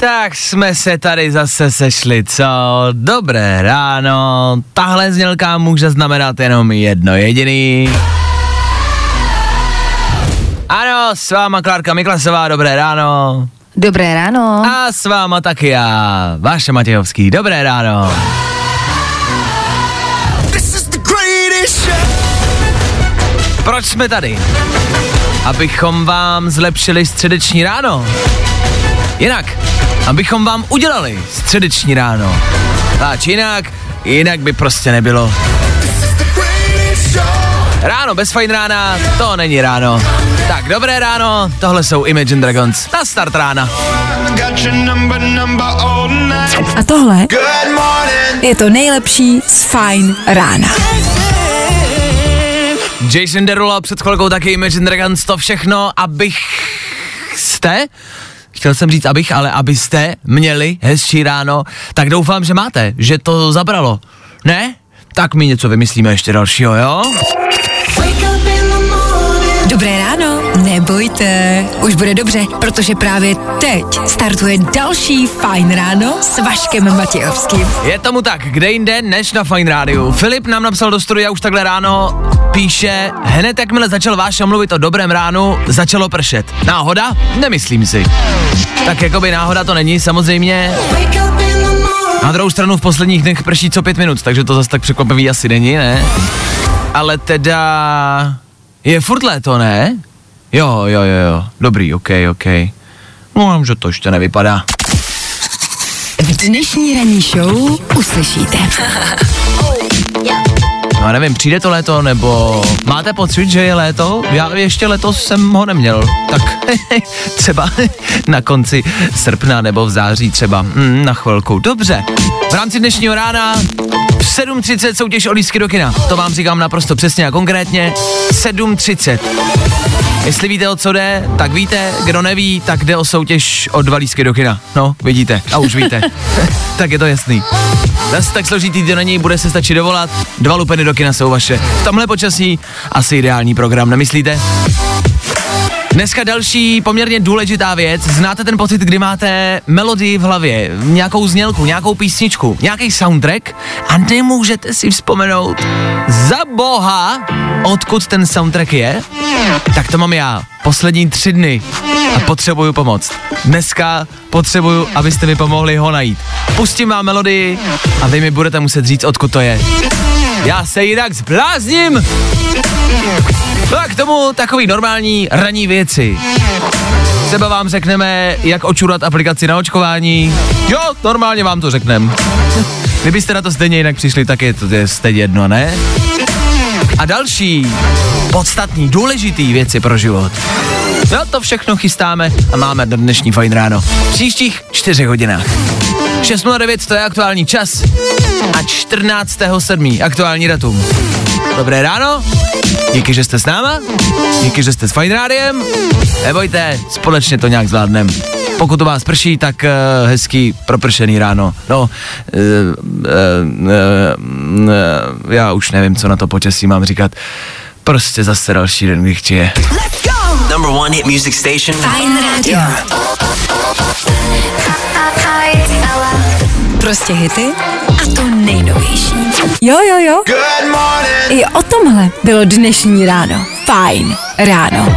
Tak jsme se tady zase sešli, co? Dobré ráno. Tahle znělka může znamenat jenom jedno jediný. Ano, s váma Klárka Miklasová, dobré ráno. Dobré ráno. A s váma taky já, Váša Matějovský, dobré ráno. This is the greatest show. Proč jsme tady? Abychom vám zlepšili středeční ráno. Jinak, abychom vám udělali středeční ráno. Páč jinak, jinak by prostě nebylo. Ráno bez fajn rána, to není ráno. Tak dobré ráno, tohle jsou Imagine Dragons. Na start rána. A tohle je to nejlepší z Fajn rána. Jason Derulo před chvilkou taky Imagine Dragons, to všechno, abych jste, chtěl jsem říct abych, ale abyste měli hezčí ráno, tak doufám, že máte, že to zabralo. Ne? Tak mi něco vymyslíme ještě dalšího, jo? Nebojte, už bude dobře, protože právě teď startuje další Fajn ráno s Vaškem Matějovským. Je tomu tak, kde jinde než na Fine Rádiu. Filip nám napsal do studia už takhle ráno, píše, hned jakmile začal váš mluvit o dobrém ránu, začalo pršet. Náhoda? Nemyslím si. Tak jakoby náhoda to není, samozřejmě. Na druhou stranu v posledních dnech prší co pět minut, takže to zase tak překvapivý asi není, ne? Ale teda... Je furt léto, ne? Jo, jo, jo, jo. Dobrý, ok, ok. No, že to ještě nevypadá. V dnešní ranní show uslyšíte. No nevím, přijde to léto, nebo máte pocit, že je léto? Já ještě letos jsem ho neměl. Tak třeba na konci srpna nebo v září třeba. Mm, na chvilku. Dobře. V rámci dnešního rána v 7.30 soutěž o lístky do kina. To vám říkám naprosto přesně a konkrétně. 7.30. Jestli víte, o co jde, tak víte, kdo neví, tak jde o soutěž o dva lístky do kina. No, vidíte, a už víte. tak je to jasný. Zase tak složitý to není, bude se stačit dovolat, dva lupeny do kina jsou vaše. V tomhle počasí asi ideální program, nemyslíte? Dneska další poměrně důležitá věc. Znáte ten pocit, kdy máte melodii v hlavě, nějakou znělku, nějakou písničku, nějaký soundtrack a nemůžete si vzpomenout za boha, odkud ten soundtrack je? Tak to mám já. Poslední tři dny a potřebuju pomoc. Dneska potřebuju, abyste mi pomohli ho najít. Pustím vám melodii a vy mi budete muset říct, odkud to je. Já se jinak zblázním! No a k tomu takový normální ranní věci. Třeba vám řekneme, jak očurat aplikaci na očkování. Jo, normálně vám to řekneme. Kdybyste na to stejně jinak přišli, tak je to je stejně jedno, ne? A další podstatný, důležitý věci pro život. No to všechno chystáme a máme do dnešní fajn ráno. V příštích čtyřech hodinách. 6.09 to je aktuální čas a 14.7. aktuální datum. Dobré ráno, díky, že jste s náma, díky, že jste s Fine Rádiem, nebojte, společně to nějak zvládnem. Pokud to vás prší, tak uh, hezký propršený ráno. No, uh, uh, uh, uh, já už nevím, co na to počasí mám říkat. Prostě zase další den, kdy chtěje. Number one hit music station. Fajn rádio. Prostě hity a to nejnovější. Jo, jo, jo. Good morning. I o tomhle bylo dnešní ráno. Fajn ráno.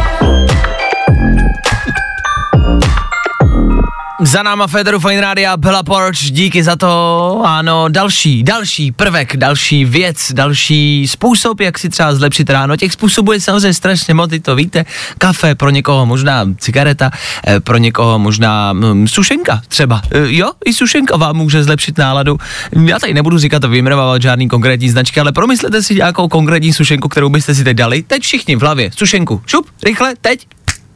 Za náma Federu Fine Rádia, Bella Porch, díky za to. Ano, další, další prvek, další věc, další způsob, jak si třeba zlepšit ráno. Těch způsobů je samozřejmě strašně moc, to víte. Kafe, pro někoho možná cigareta, eh, pro někoho možná mm, sušenka třeba. Eh, Jo, i sušenka vám může zlepšit náladu. Já tady nebudu říkat a vyjmenovávat žádný konkrétní značky, ale promyslete si nějakou konkrétní sušenku, kterou byste si teď dali. Teď všichni v hlavě. Sušenku. Šup, rychle, teď.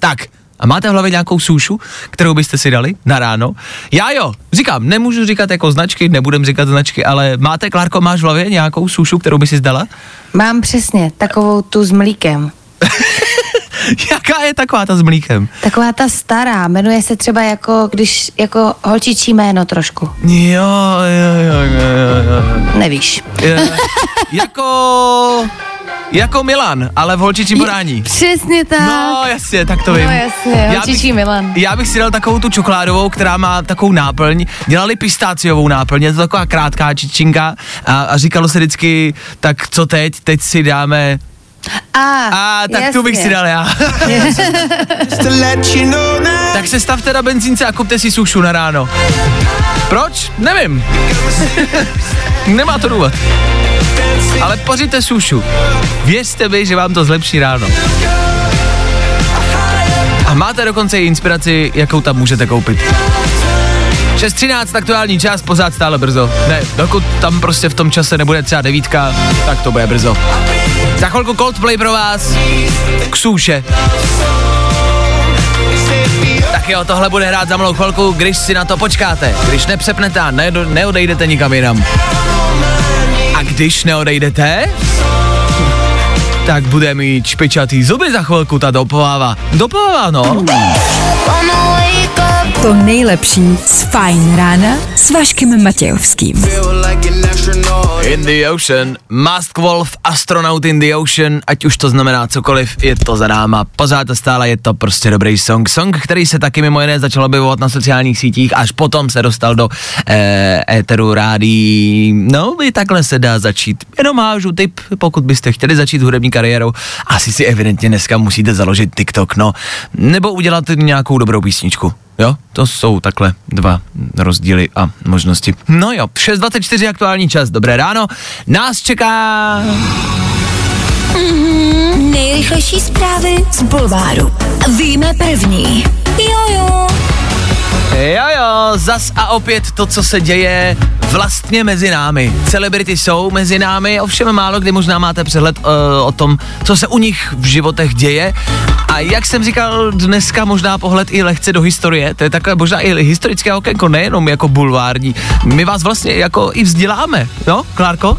Tak. A máte v hlavě nějakou sušu, kterou byste si dali na ráno? Já jo, říkám, nemůžu říkat jako značky, nebudem říkat značky, ale máte, Klárko, máš v hlavě nějakou sušu, kterou by si zdala? Mám přesně takovou tu s mlíkem. Jaká je taková ta s mlíkem? Taková ta stará, jmenuje se třeba jako, když, jako holčičí jméno trošku. Jo, jo, jo, jo, jo. Nevíš. Je, jako, jako Milan, ale v holčičím podání. Přesně tak. No jasně, tak to No, vím. jasně, Já holčičí bych- Milan. Já bych si dal takovou tu čokoládovou, která má takovou náplň. Dělali pistáciovou náplň, je to taková krátká čičinka a, a říkalo se vždycky, tak co teď, teď si dáme A, a tak jasně. tu bych si dal já. tak se stavte na benzínce a kupte si sušu na ráno. Proč? Nevím. Nemá to důvod. Ale pořiďte sušu. Věřte mi, že vám to zlepší ráno. A máte dokonce i inspiraci, jakou tam můžete koupit. 6.13 aktuální čas, pořád stále brzo. Ne, dokud tam prostě v tom čase nebude třeba devítka, tak to bude brzo. Za chvilku Coldplay pro vás, k suše. Tak jo, tohle bude hrát za malou chvilku, když si na to počkáte. Když nepřepnete a ne, neodejdete nikam jinam. A když neodejdete, tak bude mít špičatý zuby za chvilku ta dopováva. Dopováva, no. To nejlepší z Fajn rána s Vaškem Matějovským. In the ocean, Mask Wolf, Astronaut in the ocean, ať už to znamená cokoliv, je to za náma. Pořád stále je to prostě dobrý song. Song, který se taky mimo jiné začal objevovat na sociálních sítích, až potom se dostal do eh, éteru rádí. No, i takhle se dá začít. Jenom hážu tip, pokud byste chtěli začít hudební kariérou, asi si evidentně dneska musíte založit TikTok, no, nebo udělat nějakou dobrou písničku. Jo, to jsou takhle dva rozdíly a možnosti. No jo, 6.24 aktuální čas, dobré ráno. Nás čeká... Nejrychlejší zprávy z Bulváru. Víme první. Jojo. Jo jo, zas a opět to, co se děje vlastně mezi námi. Celebrity jsou mezi námi, ovšem málo kdy možná máte přehled uh, o tom, co se u nich v životech děje. A jak jsem říkal, dneska možná pohled i lehce do historie, to je takové možná i historické okénko, nejenom jako bulvární. My vás vlastně jako i vzděláme, jo, Klárko?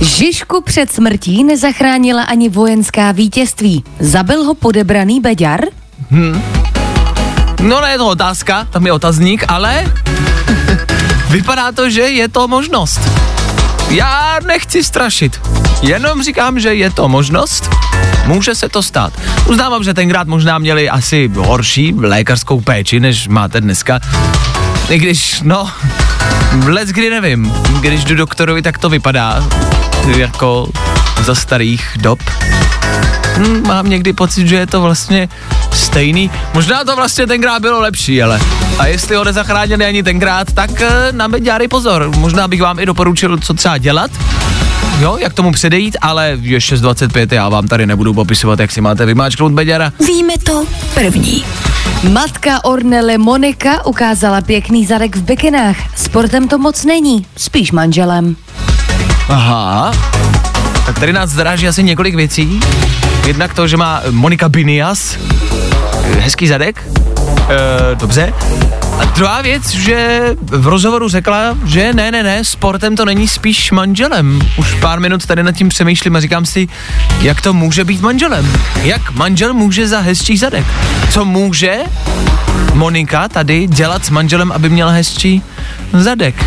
Žižku před smrtí nezachránila ani vojenská vítězství. Zabil ho podebraný beďar? No ne, je to otázka, tam je otazník, ale vypadá to, že je to možnost. Já nechci strašit, jenom říkám, že je to možnost, může se to stát. Uznávám, že tenkrát možná měli asi horší lékařskou péči, než máte dneska. I když, no, let kdy nevím, když jdu doktorovi, tak to vypadá jako za starých dob. Hm, mám někdy pocit, že je to vlastně stejný. Možná to vlastně tenkrát bylo lepší, ale. A jestli ho nezachránili ani tenkrát, tak eh, na beďáry pozor. Možná bych vám i doporučil, co třeba dělat. Jo, jak tomu předejít, ale je 6.25, já vám tady nebudu popisovat, jak si máte vymáčknout beďara. Víme to první. Matka Ornele Monika ukázala pěkný zadek v bekinách. Sportem to moc není, spíš manželem. Aha. Tak tady nás zaráží asi několik věcí. Jednak to, že má Monika Binias hezký zadek. E, dobře. A druhá věc, že v rozhovoru řekla, že ne, ne, ne, sportem to není spíš manželem. Už pár minut tady nad tím přemýšlím a říkám si, jak to může být manželem. Jak manžel může za hezčí zadek? Co může Monika tady dělat s manželem, aby měla hezčí zadek?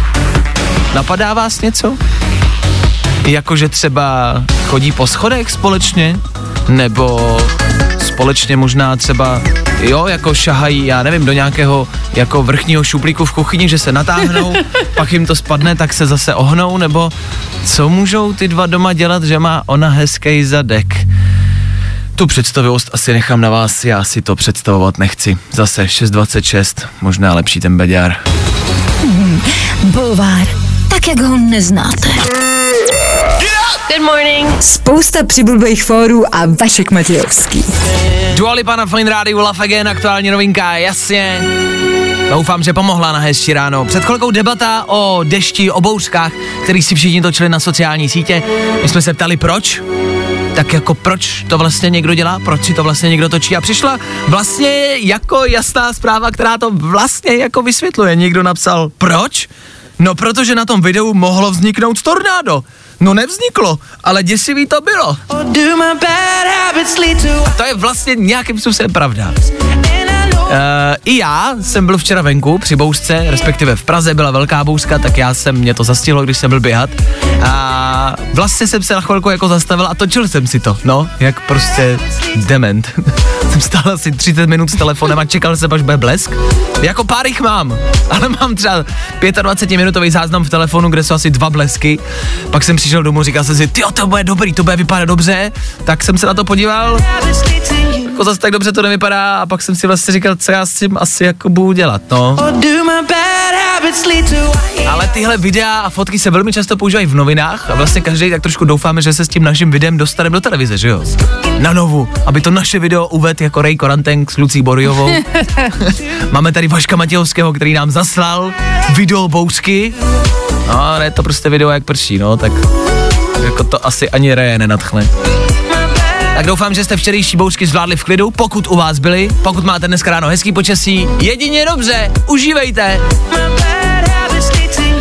Napadá vás něco? Jakože třeba chodí po schodech společně? Nebo společně možná třeba, jo, jako šahají, já nevím, do nějakého jako vrchního šuplíku v kuchyni, že se natáhnou, pak jim to spadne, tak se zase ohnou, nebo co můžou ty dva doma dělat, že má ona hezký zadek? Tu představivost asi nechám na vás, já si to představovat nechci. Zase 6.26, možná lepší ten beďár. Bulvár. Tak, jak ho neznáte. Good morning. Spousta přibulbých fórů a Vašek Matějovský. Dua Lipa na Fine Radio, Love Again, aktuální novinka, jasně. Doufám, že pomohla na hezčí ráno. Před chvilkou debata o dešti, o bouřkách, který si všichni točili na sociální sítě. My jsme se ptali proč. tak jako proč to vlastně někdo dělá, proč si to vlastně někdo točí a přišla vlastně jako jasná zpráva, která to vlastně jako vysvětluje. Někdo napsal, proč? No protože na tom videu mohlo vzniknout tornádo. No nevzniklo, ale děsivý to bylo. To je vlastně nějakým způsobem pravda. Uh, I já jsem byl včera venku při bouřce, respektive v Praze byla velká bouřka, tak já jsem, mě to zastihlo, když jsem byl běhat. A vlastně jsem se na chvilku jako zastavil a točil jsem si to, no, jak prostě dement. jsem stál asi 30 minut s telefonem a čekal jsem, až bude blesk. Jako pár jich mám, ale mám třeba 25 minutový záznam v telefonu, kde jsou asi dva blesky. Pak jsem přišel domů, říkal jsem si, ty to bude dobrý, to bude vypadat dobře. Tak jsem se na to podíval, jako zase tak dobře to nevypadá a pak jsem si vlastně říkal, co já s tím asi jako budu dělat, no. Ale tyhle videa a fotky se velmi často používají v novinách a vlastně každý tak trošku doufáme, že se s tím naším videem dostaneme do televize, že jo? Na novu, aby to naše video uvedl jako Ray Korantenk s Lucí Borijovou. Máme tady Vaška Matějovského, který nám zaslal video bouřky. No, ale je to prostě video jak prší, no, tak jako to asi ani Ray nenadchne. Tak doufám, že jste včerejší bouřky zvládli v klidu, pokud u vás byly, pokud máte dneska ráno hezký počasí, jedině dobře, užívejte.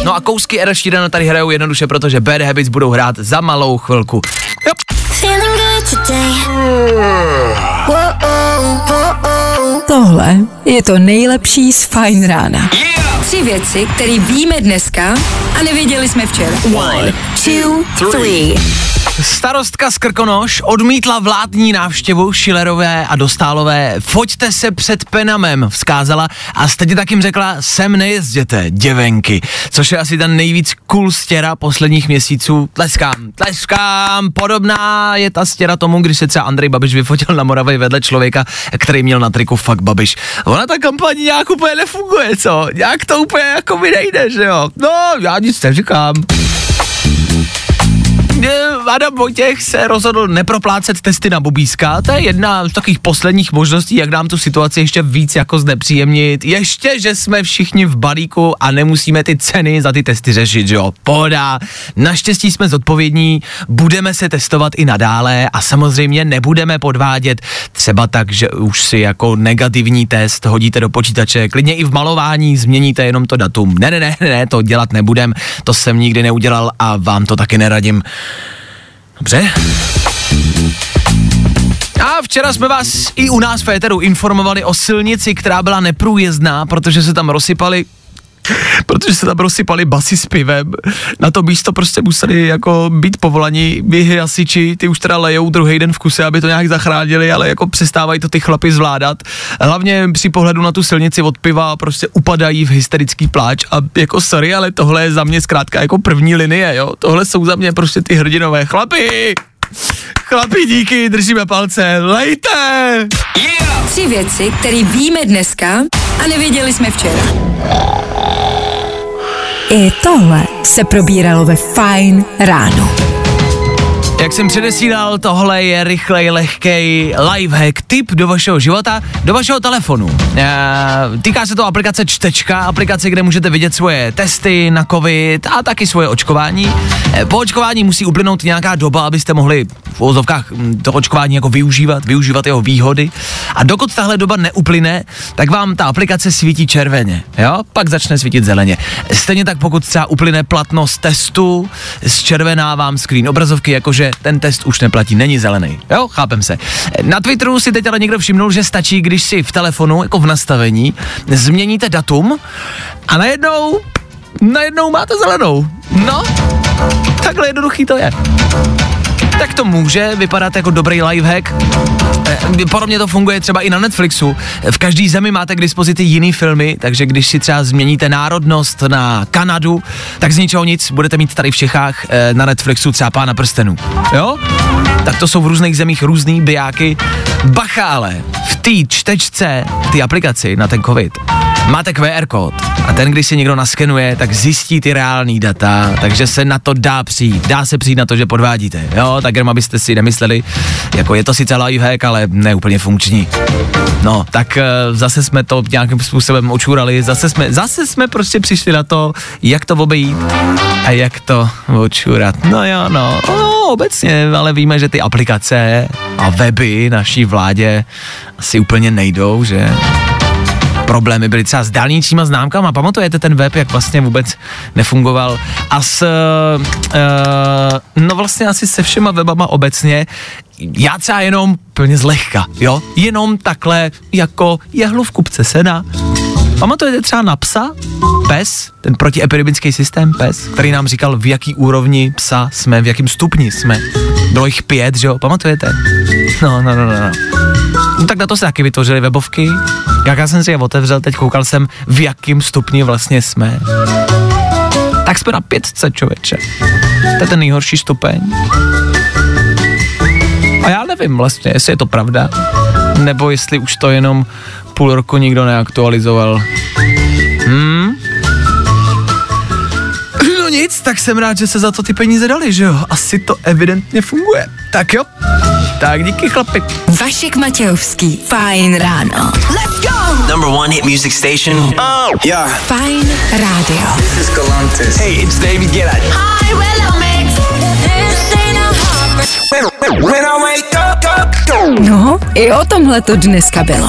No a kousky Eda Sheerana tady hrajou jednoduše, protože Bad Habits budou hrát za malou chvilku. Tohle je to nejlepší z Fajn rána. Tři věci, které víme dneska a nevěděli jsme včera. One, two, three. Starostka z Krkonoš odmítla vládní návštěvu Šilerové a Dostálové. Foďte se před Penamem, vzkázala a stejně tak jim řekla, sem nejezděte, děvenky. Což je asi ten nejvíc cool stěra posledních měsíců. Tleskám, tleskám, podobná je ta stěra tomu, když se třeba Andrej Babiš vyfotil na Moravě vedle člověka, který měl na triku fakt Babiš. Ona ta kampaň nějak úplně nefunguje, co? Nějak to úplně jako mi nejde, že jo? No, já nic neříkám. Adam Vojtěch se rozhodl neproplácet testy na bubíska. To je jedna z takových posledních možností, jak nám tu situaci ještě víc jako znepříjemnit. Ještě, že jsme všichni v balíku a nemusíme ty ceny za ty testy řešit, jo. Pohoda. Naštěstí jsme zodpovědní, budeme se testovat i nadále a samozřejmě nebudeme podvádět třeba tak, že už si jako negativní test hodíte do počítače, klidně i v malování změníte jenom to datum. Ne, ne, ne, ne, to dělat nebudem, to jsem nikdy neudělal a vám to taky neradím. Dobře. A včera jsme vás i u nás v Féteru informovali o silnici, která byla neprůjezdná, protože se tam rozsypali protože se tam rozsypali basy s pivem. Na to místo prostě museli jako být povolaní běhy hasiči, ty už teda lejou druhý den v kuse, aby to nějak zachránili, ale jako přestávají to ty chlapy zvládat. Hlavně při pohledu na tu silnici od piva prostě upadají v hysterický pláč a jako sorry, ale tohle je za mě zkrátka jako první linie, jo. Tohle jsou za mě prostě ty hrdinové chlapy. Chlapi, díky, držíme palce, lejte! Tři věci, které víme dneska a nevěděli jsme včera. I tohle se probíralo ve Fajn ráno. Jak jsem předesílal, tohle je rychlej, lehkej lifehack, tip do vašeho života, do vašeho telefonu. E, týká se to aplikace Čtečka, aplikace, kde můžete vidět svoje testy na covid a taky svoje očkování. E, po očkování musí uplynout nějaká doba, abyste mohli v úzovkách mm, to očkování jako využívat, využívat jeho výhody. A dokud tahle doba neuplyne, tak vám ta aplikace svítí červeně, jo? Pak začne svítit zeleně. Stejně tak pokud třeba uplyne platnost testu, zčervená vám screen obrazovky, jakože ten test už neplatí, není zelený. Jo, chápem se. Na Twitteru si teď ale někdo všimnul, že stačí, když si v telefonu, jako v nastavení, změníte datum a najednou, najednou máte zelenou. No, takhle jednoduchý to je tak to může vypadat jako dobrý lifehack. Eh, Podobně to funguje třeba i na Netflixu. V každé zemi máte k dispozici jiný filmy, takže když si třeba změníte národnost na Kanadu, tak z ničeho nic budete mít tady v Čechách eh, na Netflixu třeba Pána prstenů. Jo? Tak to jsou v různých zemích různý bijáky. Bacha ale, v té čtečce, té aplikaci na ten covid, máte QR kód a ten, když si někdo naskenuje, tak zjistí ty reální data, takže se na to dá přijít. Dá se přijít na to, že podvádíte, jo, tak jenom abyste si nemysleli, jako je to sice lifehack, ale ne úplně funkční. No, tak eh, zase jsme to nějakým způsobem očurali, zase jsme, zase jsme prostě přišli na to, jak to obejít a jak to očurat. No jo, no, no obecně, ale víme, že ty aplikace a weby naší vládě asi úplně nejdou, že problémy byly třeba s dálničníma známkama. Pamatujete ten web, jak vlastně vůbec nefungoval? A s, uh, no vlastně asi se všema webama obecně, já třeba jenom plně zlehka, jo? Jenom takhle jako jehlu v kupce sena. Pamatujete třeba na psa? PES, ten protiepidemický systém PES, který nám říkal, v jaký úrovni psa jsme, v jakém stupni jsme. Bylo jich pět, že jo? Pamatujete? No, no, no, no. no. No tak na to se taky vytvořili webovky. Jak já jsem si je otevřel, teď koukal jsem, v jakém stupni vlastně jsme. Tak jsme na pětce, člověče. To je ten nejhorší stupeň. A já nevím vlastně, jestli je to pravda, nebo jestli už to jenom půl roku nikdo neaktualizoval. Hmm? No nic, tak jsem rád, že se za to ty peníze dali, že jo? Asi to evidentně funguje. Tak jo, tak díky chlapi. Vašek Matějovský. Fajn ráno. Let's go! Number one hit music station. Oh, yeah. Fajn rádio. This is Galantis. Hey, it's David Guetta. Hi, well, mix. This ain't a heartbreak. When I wake up. No, i o tomhle to dneska bylo.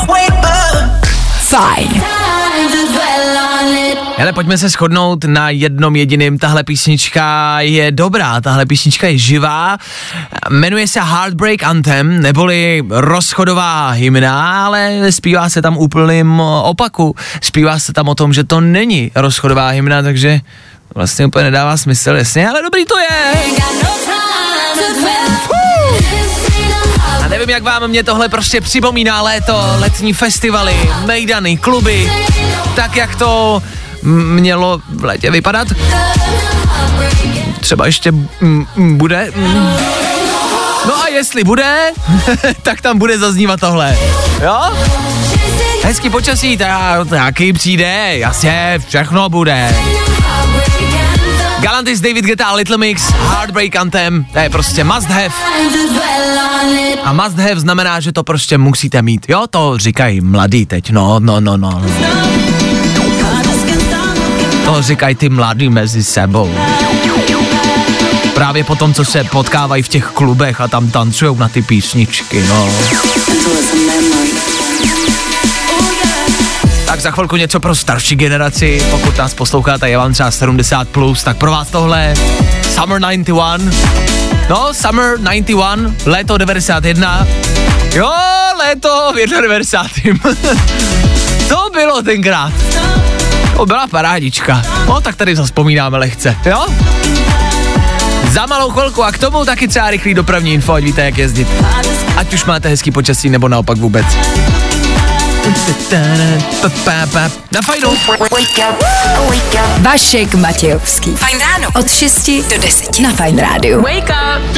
Fajn. Hele, pojďme se shodnout na jednom jediném. Tahle písnička je dobrá, tahle písnička je živá. Jmenuje se Heartbreak Anthem, neboli rozchodová hymna, ale zpívá se tam úplným opaku. Zpívá se tam o tom, že to není rozchodová hymna, takže vlastně úplně nedává smysl, jasně, ale dobrý to je. Jak vám mě tohle prostě připomíná léto, letní festivaly, mejdany, kluby, tak jak to mělo v létě vypadat. Třeba ještě bude. No a jestli bude, tak tam bude zaznívat tohle. Jo? Hezký počasí, tak taky přijde, jasně, všechno bude. Galantis, David Guetta a Little Mix, Heartbreak Anthem, to je prostě must have. A must have znamená, že to prostě musíte mít. Jo, to říkají mladí teď, no, no, no, no. To říkají ty mladí mezi sebou. Právě po tom, co se potkávají v těch klubech a tam tancujou na ty písničky, no. Za chvilku něco pro starší generaci, pokud nás posloucháte, je vám třeba 70+, plus, tak pro vás tohle Summer 91, no Summer 91, léto 91, jo, léto v 91. to bylo tenkrát. To byla parádička. No tak tady zaspomínáme lehce, jo? Za malou chvilku a k tomu taky třeba rychlý dopravní info, ať víte, jak jezdit. Ať už máte hezký počasí, nebo naopak vůbec. Na fajnu. Vašek Matějovský. Fajn ráno. Od 6 do 10 na Fajn rádiu. Wake up,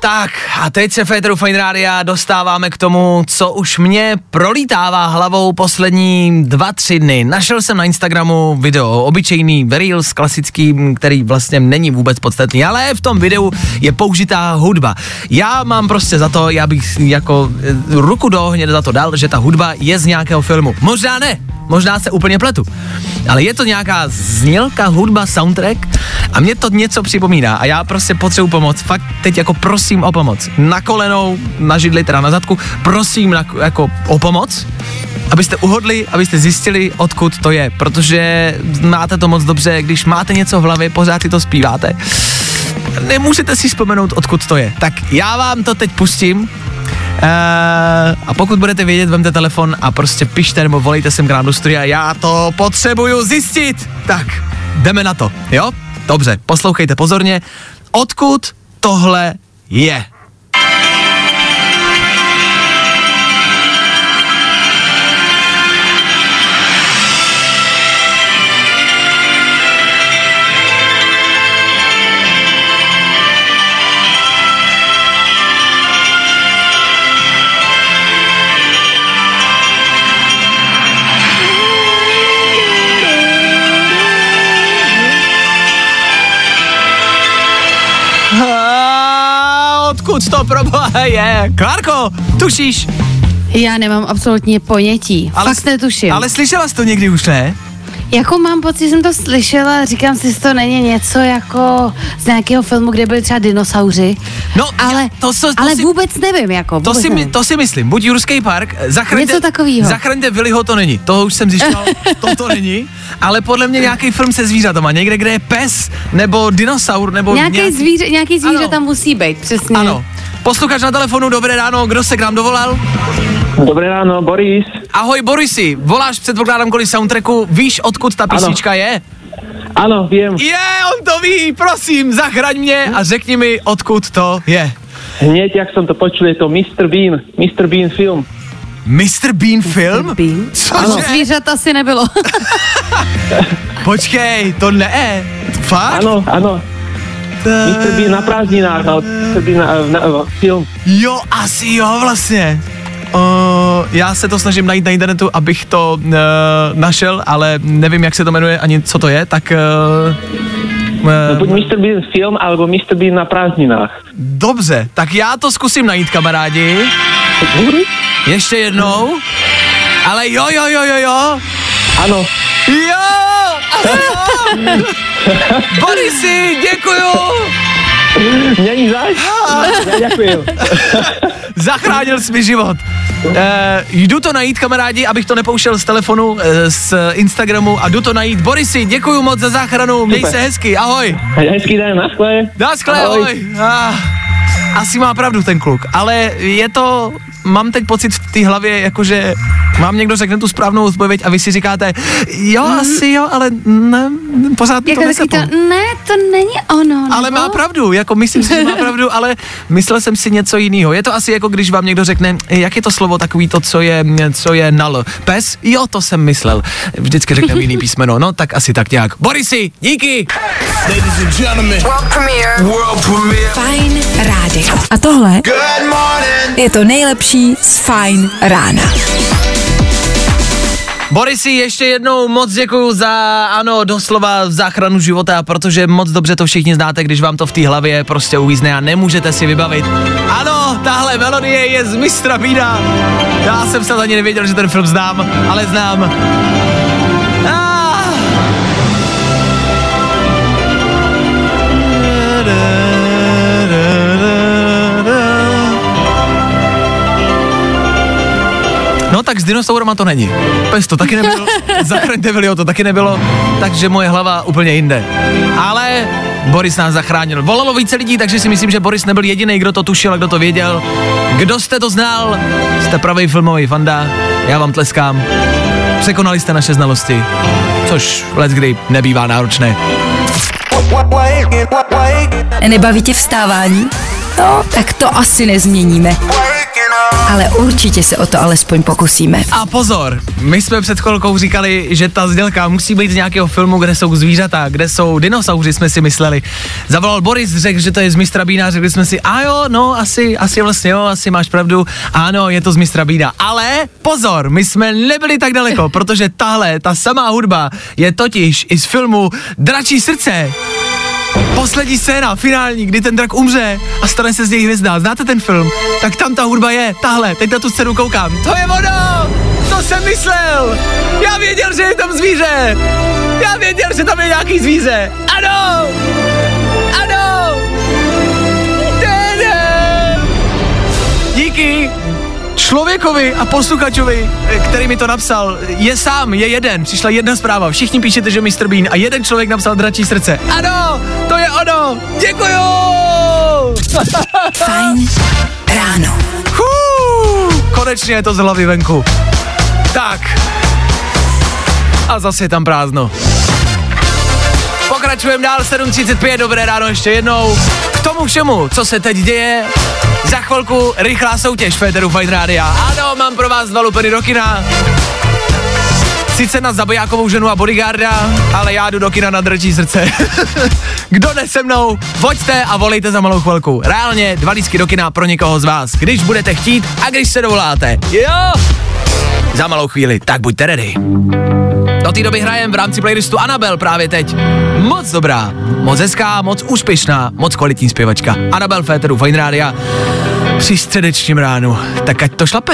Tak a teď se Féteru Fine Rádia dostáváme k tomu, co už mě prolítává hlavou poslední dva, tři dny. Našel jsem na Instagramu video, obyčejný Reels, klasický, který vlastně není vůbec podstatný, ale v tom videu je použitá hudba. Já mám prostě za to, já bych jako eh, ruku do ohně za to dal, že ta hudba je z nějakého filmu. Možná ne, možná se úplně pletu. Ale je to nějaká znělka, hudba, soundtrack a mě to něco připomíná a já prostě potřebuji pomoc. Fakt teď jako prosím o pomoc. Na kolenou, na židli, teda na zadku, prosím na, jako o pomoc, abyste uhodli, abyste zjistili, odkud to je, protože máte to moc dobře, když máte něco v hlavě, pořád si to zpíváte. Nemůžete si vzpomenout, odkud to je. Tak já vám to teď pustím, Uh, a pokud budete vědět, vemte telefon a prostě pište nebo volejte sem k nám do studia, já to potřebuju zjistit. Tak, jdeme na to, jo? Dobře, poslouchejte pozorně. Odkud tohle je? Odkud to proboha je. Klárko, tušíš? Já nemám absolutně ponětí. Ale, Fakt netuším. Ale slyšela jsi to někdy už, ne? Jako mám pocit, že jsem to slyšela, říkám si, jestli to není něco jako z nějakého filmu, kde byli třeba dinosauři. No, ale, já- to, to, to ale si, vůbec nevím, jako. to vůbec si, my, nevím. to si myslím. Buď Jurský park, zachraňte, Něco takovýho. zachraňte Willyho, to není. Toho už jsem zjišťoval, to to není. Ale podle mě nějaký film se zvířatama, někde, kde je pes, nebo dinosaur, nebo Nějaký zvíře, nějaký zvíře Ano. tam musí být, přesně. Ano. Posluchač na telefonu, dobré ráno, kdo se k nám dovolal? Dobré ráno, Boris. Ahoj Borisi, voláš předpokládám kvůli soundtracku, víš odkud ta písnička je? Ano, vím. Je, on to ví, prosím, zachraň mě a řekni mi, odkud to je. Hneď, jak jsem to počul, je to Mr. Bean. Mr. Bean film. Mr. Bean film? Bean? Ano, Cože? zvířat asi nebylo. Počkej, to ne. Fakt? Ano, ano. Mr. Bean na prázdninách, ale Mr. Bean na, na, na, film. Jo, asi jo, vlastně. Uh, já se to snažím najít na internetu, abych to uh, našel, ale nevím, jak se to jmenuje, ani co to je, tak... Uh, No, buď Mr. Bean film, alebo Mr. Bean na prázdninách. dobře, tak já to zkusím najít, kamarádi. Ještě jednou. Ale jo, jo, jo, jo, jo. Ano. Jo! Ano! Borisi, děkuju! Není zač? Ďakujem. Zachránil jsi mi život. E, jdu to najít, kamarádi, abych to nepouštěl z telefonu, e, z Instagramu a jdu to najít. Borisi, děkuju moc za záchranu, měj Super. se hezky, ahoj. Hezký den, naschle. Naschle, ahoj. Ah, asi má pravdu ten kluk, ale je to, mám teď pocit v té hlavě, jakože mám někdo řekne tu správnou odpověď a vy si říkáte, jo, asi jo, ale ne, pořád jako to taky to, ne, to není ono. Ale nebo? má pravdu, jako myslím si, že má pravdu, ale myslel jsem si něco jiného. Je to asi jako když vám někdo řekne, jak je to slovo takový to, co je, co je nal. Pes? Jo, to jsem myslel. Vždycky řekne jiný písmeno, no tak asi tak nějak. Borisi, díky! Ladies and gentlemen. World premiere. World premiere. Fajn rádio. A tohle je to nejlepší z Fajn rána. Borisi, ještě jednou moc děkuju za, ano, doslova záchranu života, protože moc dobře to všichni znáte, když vám to v té hlavě prostě uvízne a nemůžete si vybavit. Ano, tahle melodie je z Mistra Bína. Já jsem snad ani nevěděl, že ten film znám, ale znám. No tak s dinosaurama to není. Pes to taky nebyl, zachraňte Vilio to taky nebylo, takže moje hlava úplně jinde. Ale Boris nás zachránil. Volalo více lidí, takže si myslím, že Boris nebyl jediný, kdo to tušil a kdo to věděl. Kdo jste to znal? Jste pravý filmový fanda, já vám tleskám. Překonali jste naše znalosti, což let kdy nebývá náročné. Nebaví tě vstávání? No, tak to asi nezměníme. Ale určitě se o to alespoň pokusíme. A pozor, my jsme před chvilkou říkali, že ta znělka musí být z nějakého filmu, kde jsou zvířata, kde jsou dinosauři, jsme si mysleli. Zavolal Boris, řekl, že to je z Mistra Bína, řekli jsme si, a jo, no, asi, asi vlastně jo, asi máš pravdu, ano, je to z Mistra Bína. Ale pozor, my jsme nebyli tak daleko, protože tahle, ta samá hudba je totiž i z filmu Dračí srdce. Poslední scéna, finální, kdy ten drak umře a stane se z něj hvězda. Znáte ten film? Tak tam ta hudba je, tahle, teď na tu scénu koukám. To je ono! To jsem myslel! Já věděl, že je tam zvíře! Já věděl, že tam je nějaký zvíře! Ano! Člověkovi a posluchačovi, eh, který mi to napsal, je sám, je jeden. Přišla jedna zpráva. Všichni píšete, že Mr. Bean a jeden člověk napsal dračí srdce. Ano, to je ono. Děkuju! Fajn ráno. Hů, konečně je to z hlavy venku. Tak. A zase je tam prázdno. Pokračujeme dál 7.35, dobré ráno ještě jednou. K tomu všemu, co se teď děje, za chvilku rychlá soutěž Féteru Fight Rádia. Ano, mám pro vás dva lupeny do kina. Sice na zabijákovou ženu a bodyguarda, ale já jdu do kina na drčí srdce. Kdo jde se mnou, voďte a volejte za malou chvilku. Reálně dva lístky do kina pro někoho z vás, když budete chtít a když se dovoláte. Jo! Za malou chvíli, tak buďte ready. Do té doby hrajem v rámci playlistu Anabel právě teď. Moc dobrá, moc hezká, moc úspěšná, moc kvalitní zpěvačka. Anabel Féteru, Fine Rádia. Při středečním ránu. Tak ať to šlape.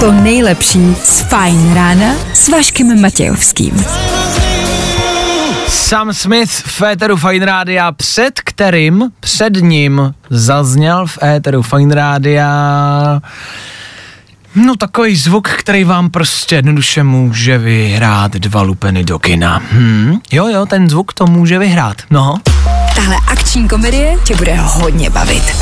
To nejlepší z Fajn rána s Vaškem Matějovským. Sam Smith v éteru Fine Rádia, před kterým, před ním zazněl v éteru Fine Rádia No takový zvuk, který vám prostě jednoduše může vyhrát dva lupeny do kina. Hm, jo, jo, ten zvuk to může vyhrát, no. Tahle akční komedie tě bude hodně bavit.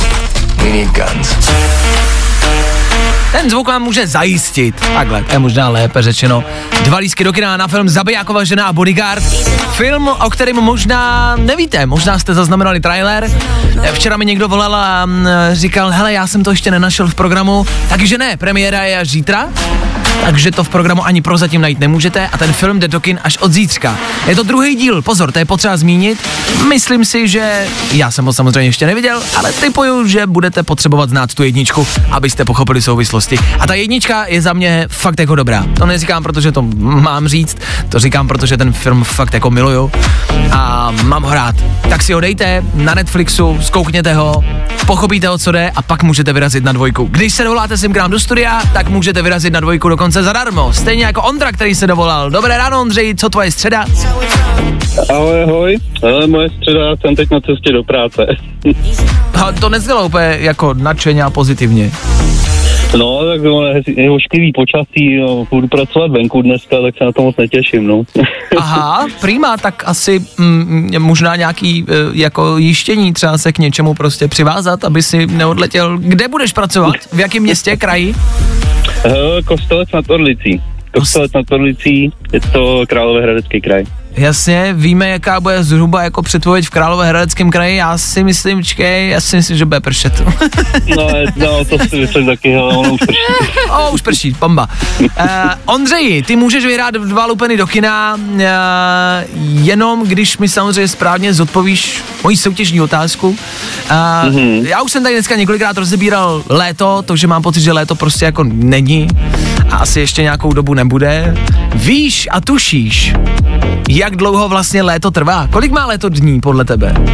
Ten zvuk vám může zajistit, takhle, to je možná lépe řečeno, dva lísky do kina na film Zabijáková žena a Bodyguard. Film, o kterém možná nevíte, možná jste zaznamenali trailer. Včera mi někdo volal a říkal, hele, já jsem to ještě nenašel v programu, takže ne, premiéra je až zítra, takže to v programu ani prozatím najít nemůžete a ten film jde do kin až od zítřka. Je to druhý díl, pozor, to je potřeba zmínit. Myslím si, že já jsem ho samozřejmě ještě neviděl, ale typuju, že budete potřebovat znát tu jedničku, abyste pochopili souvislosti. A ta jednička je za mě fakt jako dobrá. To neříkám, protože to mám říct, to říkám, protože ten film fakt jako miluju a mám ho rád. Tak si ho dejte na Netflixu, zkoukněte ho, pochopíte o co jde a pak můžete vyrazit na dvojku. Když se dovoláte sem k nám do studia, tak můžete vyrazit na dvojku dokonce zadarmo. Stejně jako Ondra, který se dovolal. Dobré ráno, Ondřej, co tvoje středa? Ahoj, ahoj. Ale moje středa, jsem teď na cestě do práce. A to neznělo úplně jako nadšeně a pozitivně. No, tak ono je ošklivý počasí, no, budu pracovat venku dneska, tak se na to moc netěším, no. Aha, prima, tak asi mm, možná nějaký e, jako jištění, třeba se k něčemu prostě přivázat, aby si neodletěl. Kde budeš pracovat? V jakém městě, kraji? Kostelec nad Orlicí. Kostelec nad Orlicí, je to Královéhradecký kraj. Jasně, víme, jaká bude zhruba jako předpověď v Královéhradeckém kraji. Já si myslím, čkej, já si myslím, že bude pršet. No, no to si myslím taky, ale ono už prší. o, už prší, bomba. Uh, Ondřeji, ty můžeš vyhrát dva lupeny do kina, uh, jenom když mi samozřejmě správně zodpovíš moji soutěžní otázku. Uh, mm-hmm. Já už jsem tady dneska několikrát rozebíral léto, to, že mám pocit, že léto prostě jako není a asi ještě nějakou dobu nebude. Víš a tušíš, jak dlouho vlastně léto trvá? Kolik má léto dní podle tebe?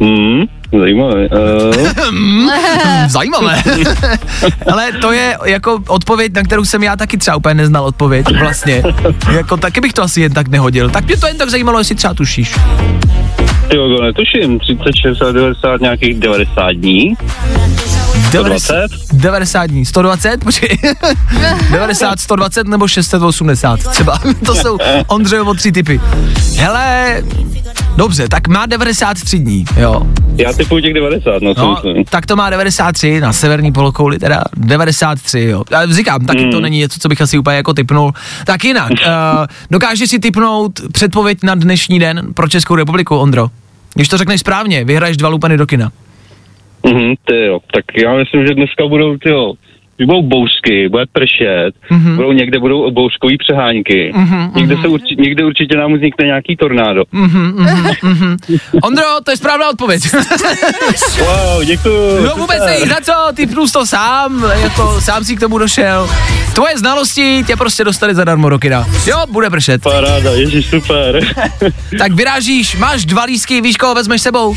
hmm, zajímavé. Uh, Zajímavé. Ale to je jako odpověď, na kterou jsem já taky třeba úplně neznal odpověď vlastně. Jako taky bych to asi jen tak nehodil. Tak mě to jen tak zajímalo, jestli třeba tušíš. jo, netuším, 30, 60, 90, nějakých 90 dní. 120? 90 dní, 120, počkej. 90, 120 nebo 680 třeba. To jsou Ondřejovo tři typy. Hele, dobře, tak má 93 dní, jo. Já typuji těch 90, no, co No, tak to má 93 na severní polokouli, teda 93, jo. Já říkám, taky to není něco, co bych asi úplně jako typnul. Tak jinak, uh, dokážeš si typnout předpověď na dnešní den pro Českou republiku, Ondro? Když to řekneš správně, vyhraješ dva lupeny do kina. Mhm, ty jo, tak já myslím, že dneska budou, ty jo, budou bouřky, bude pršet, mm-hmm. budou někde budou bouřkový přehánky, mm-hmm, někde, se urči, někde určitě nám vznikne nějaký tornádo. Ondro, to je správná odpověď. Wow, děkuju. no vůbec není za co, jsi to sám, jako sám si k tomu došel. Tvoje znalosti tě prostě dostali zadarmo do kina. Jo, bude pršet. Paráda, ježíš, super. Tak vyrážíš, máš dva lísky, víš, koho vezmeš sebou?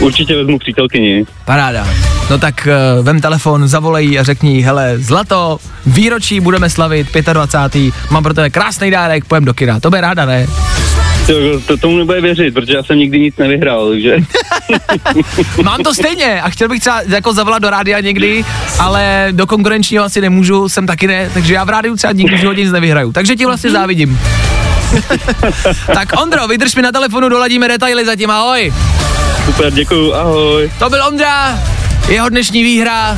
Určitě vezmu přítelkyni. Paráda. No tak uh, vem telefon, zavolej a řekni hele, zlato, výročí budeme slavit, 25. Mám pro tebe krásný dárek, pojem do kina. To bude ráda, ne? Ty jo, to tomu nebude věřit, protože já jsem nikdy nic nevyhrál, takže Mám to stejně a chtěl bych třeba jako zavolat do rádia někdy, ale do konkurenčního asi nemůžu, jsem taky ne, takže já v rádiu třeba nikdy v životě nic nevyhraju. Takže ti vlastně závidím. tak Ondro, vydrž mi na telefonu, doladíme detaily zatím, ahoj. super, děkuju, ahoj. To byl Ondra, jeho dnešní výhra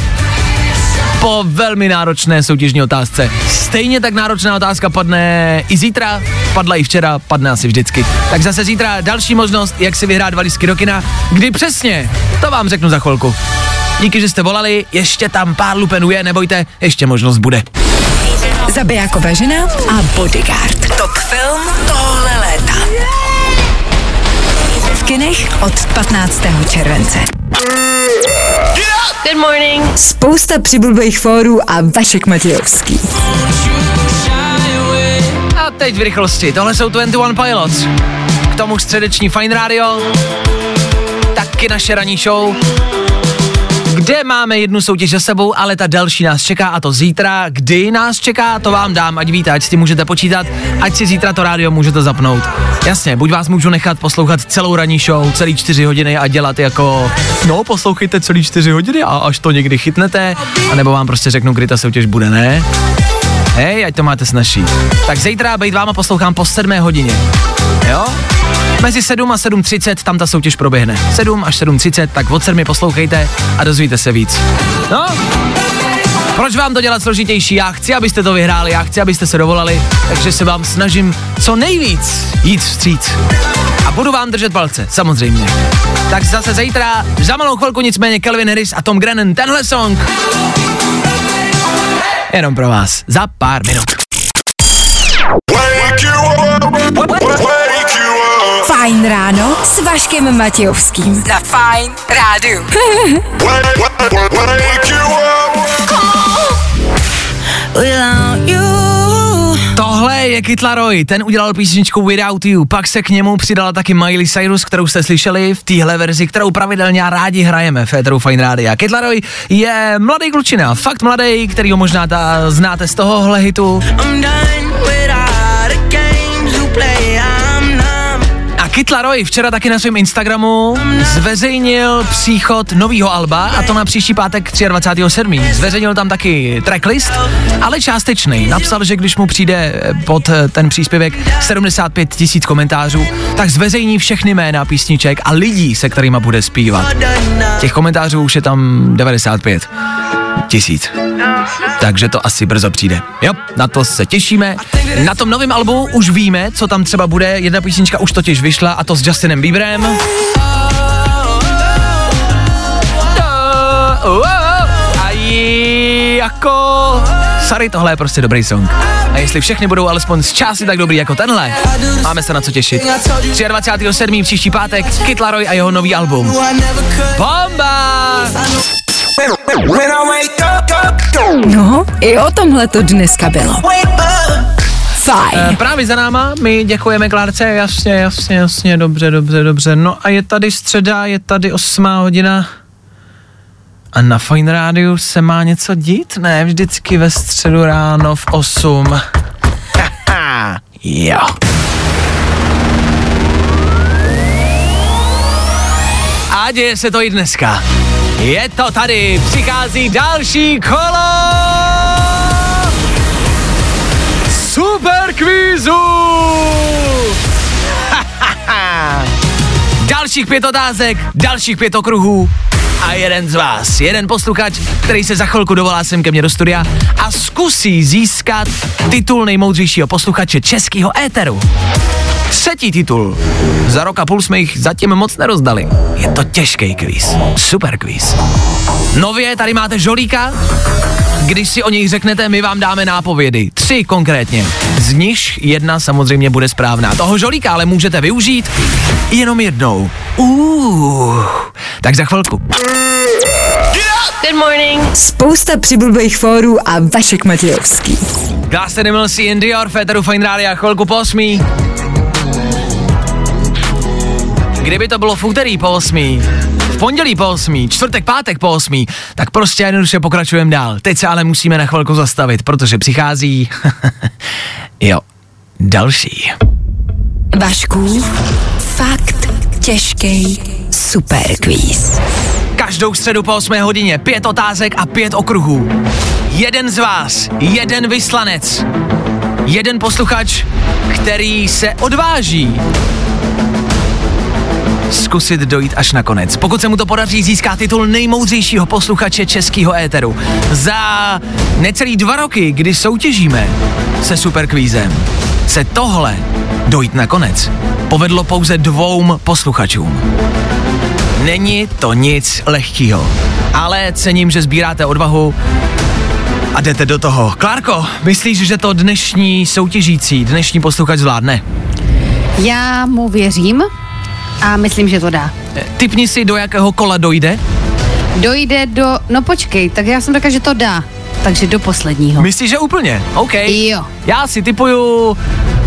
po velmi náročné soutěžní otázce. Stejně tak náročná otázka padne i zítra, padla i včera, padne asi vždycky. Tak zase zítra další možnost, jak si vyhrát dva lístky do kina. Kdy přesně, to vám řeknu za chvilku. Díky, že jste volali, ještě tam pár lupenů je, nebojte, ještě možnost bude. Zabijáková žena a bodyguard. Top film tohle léta. v kinech od 15. července. Good morning. Spousta přibulbých fórů a Vašek Matějovský. A teď v rychlosti, tohle jsou 21 Pilots. K tomu středeční Fine Radio, taky naše ranní show, kde máme jednu soutěž za sebou, ale ta další nás čeká a to zítra. Kdy nás čeká, to vám dám, ať víte, ať si můžete počítat, ať si zítra to rádio můžete zapnout. Jasně, buď vás můžu nechat poslouchat celou ranní show, celý čtyři hodiny a dělat jako, no poslouchejte celý čtyři hodiny a až to někdy chytnete, anebo vám prostě řeknu, kdy ta soutěž bude, ne? Hej, ať to máte snažší. Tak zítra bejt váma poslouchám po 7 hodině. Jo? Mezi 7 a 7.30 tam ta soutěž proběhne. 7 až 7.30, tak od 7 poslouchejte a dozvíte se víc. No, proč vám to dělat složitější? Já chci, abyste to vyhráli, já chci, abyste se dovolali, takže se vám snažím co nejvíc jít vstříc. A budu vám držet palce, samozřejmě. Tak zase zítra, za malou chvilku nicméně Calvin Harris a Tom Grennan, tenhle song. Jenom pro vás, za pár minut. Fajn ráno s Vaškem Matějovským. Na Fajn rádiu. Tohle je Kid Laroi, ten udělal písničku Without You, pak se k němu přidala taky Miley Cyrus, kterou jste slyšeli v téhle verzi, kterou pravidelně a rádi hrajeme v Féteru Fine Radio. Kid Laroi je mladý klučina, fakt mladý, který ho možná ta, znáte z tohohle hitu. A Kid Laroi včera taky na svém Instagramu zveřejnil příchod nového alba a to na příští pátek 23.7. Zveřejnil tam taky tracklist, ale částečný. Napsal, že když mu přijde pod ten příspěvek 75 tisíc komentářů, tak zveřejní všechny jména písniček a lidí, se kterými bude zpívat. Těch komentářů už je tam 95 tisíc. Takže to asi brzo přijde. Jo, na to se těšíme. Na tom novém albu už víme, co tam třeba bude. Jedna písnička už totiž vyšla a to s Justinem Bieberem. A jako... Sorry, tohle je prostě dobrý song. A jestli všechny budou alespoň z části tak dobrý jako tenhle, máme se na co těšit. 23.7. příští pátek Kid Laroi a jeho nový album. Bomba! No, i o tomhle to dneska bylo. Fajn. E, právě za náma, my děkujeme Klárce, jasně, jasně, jasně, dobře, dobře, dobře. No a je tady středa, je tady 8 hodina. A na Fine Rádiu se má něco dít? Ne, vždycky ve středu ráno v 8. Haha, jo. Děje se to i dneska. Je to tady, přichází další kolo! Super kvízu! dalších pět otázek, dalších pět okruhů a jeden z vás, jeden posluchač, který se za chvilku dovolá sem ke mně do studia a zkusí získat titul nejmoudřejšího posluchače českého éteru. Třetí titul. Za rok a půl jsme jich zatím moc nerozdali. Je to těžký kvíz. Super kvíz. Nově tady máte žolíka. Když si o něj řeknete, my vám dáme nápovědy. Tři konkrétně. Z nich jedna samozřejmě bude správná. Toho žolíka ale můžete využít jenom jednou. Uh, tak za chvilku. Good morning. Spousta přibulbých fórů a Vašek Matějovský. Glass Animals in Dior, Féteru Fine Radio, chvilku po osmí. Kdyby to bylo v úterý po 8, v pondělí po 8, čtvrtek, pátek po 8, tak prostě jednoduše pokračujeme dál. Teď se ale musíme na chvilku zastavit, protože přichází, jo, další. Vašku, fakt těžký superkvíz. Každou středu po 8 hodině pět otázek a pět okruhů. Jeden z vás, jeden vyslanec, jeden posluchač, který se odváží zkusit dojít až na konec. Pokud se mu to podaří, získá titul nejmoudřejšího posluchače českého éteru. Za necelý dva roky, kdy soutěžíme se superkvízem, se tohle dojít na konec povedlo pouze dvou posluchačům. Není to nic lehkýho, ale cením, že sbíráte odvahu a jdete do toho. Klárko, myslíš, že to dnešní soutěžící, dnešní posluchač zvládne? Já mu věřím. A myslím, že to dá. Typni si, do jakého kola dojde. Dojde do... No počkej, tak já jsem řekla, že to dá. Takže do posledního. Myslíš, že úplně? OK. Jo. Já si typuju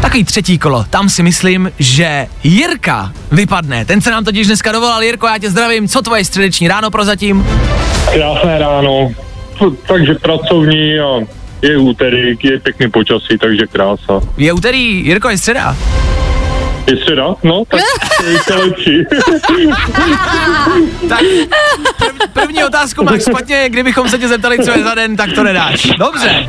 takový třetí kolo. Tam si myslím, že Jirka vypadne. Ten se nám totiž dneska dovolal. Jirko, já tě zdravím. Co tvoje středeční ráno prozatím? Krásné ráno. Takže pracovní a je úterý, je pěkný počasí, takže krása. Je úterý, Jirko, je středa. Je středa? No, tak to je lepší. tak prv, první otázku máš špatně, kdybychom se tě zeptali, co je za den, tak to nedáš. Dobře.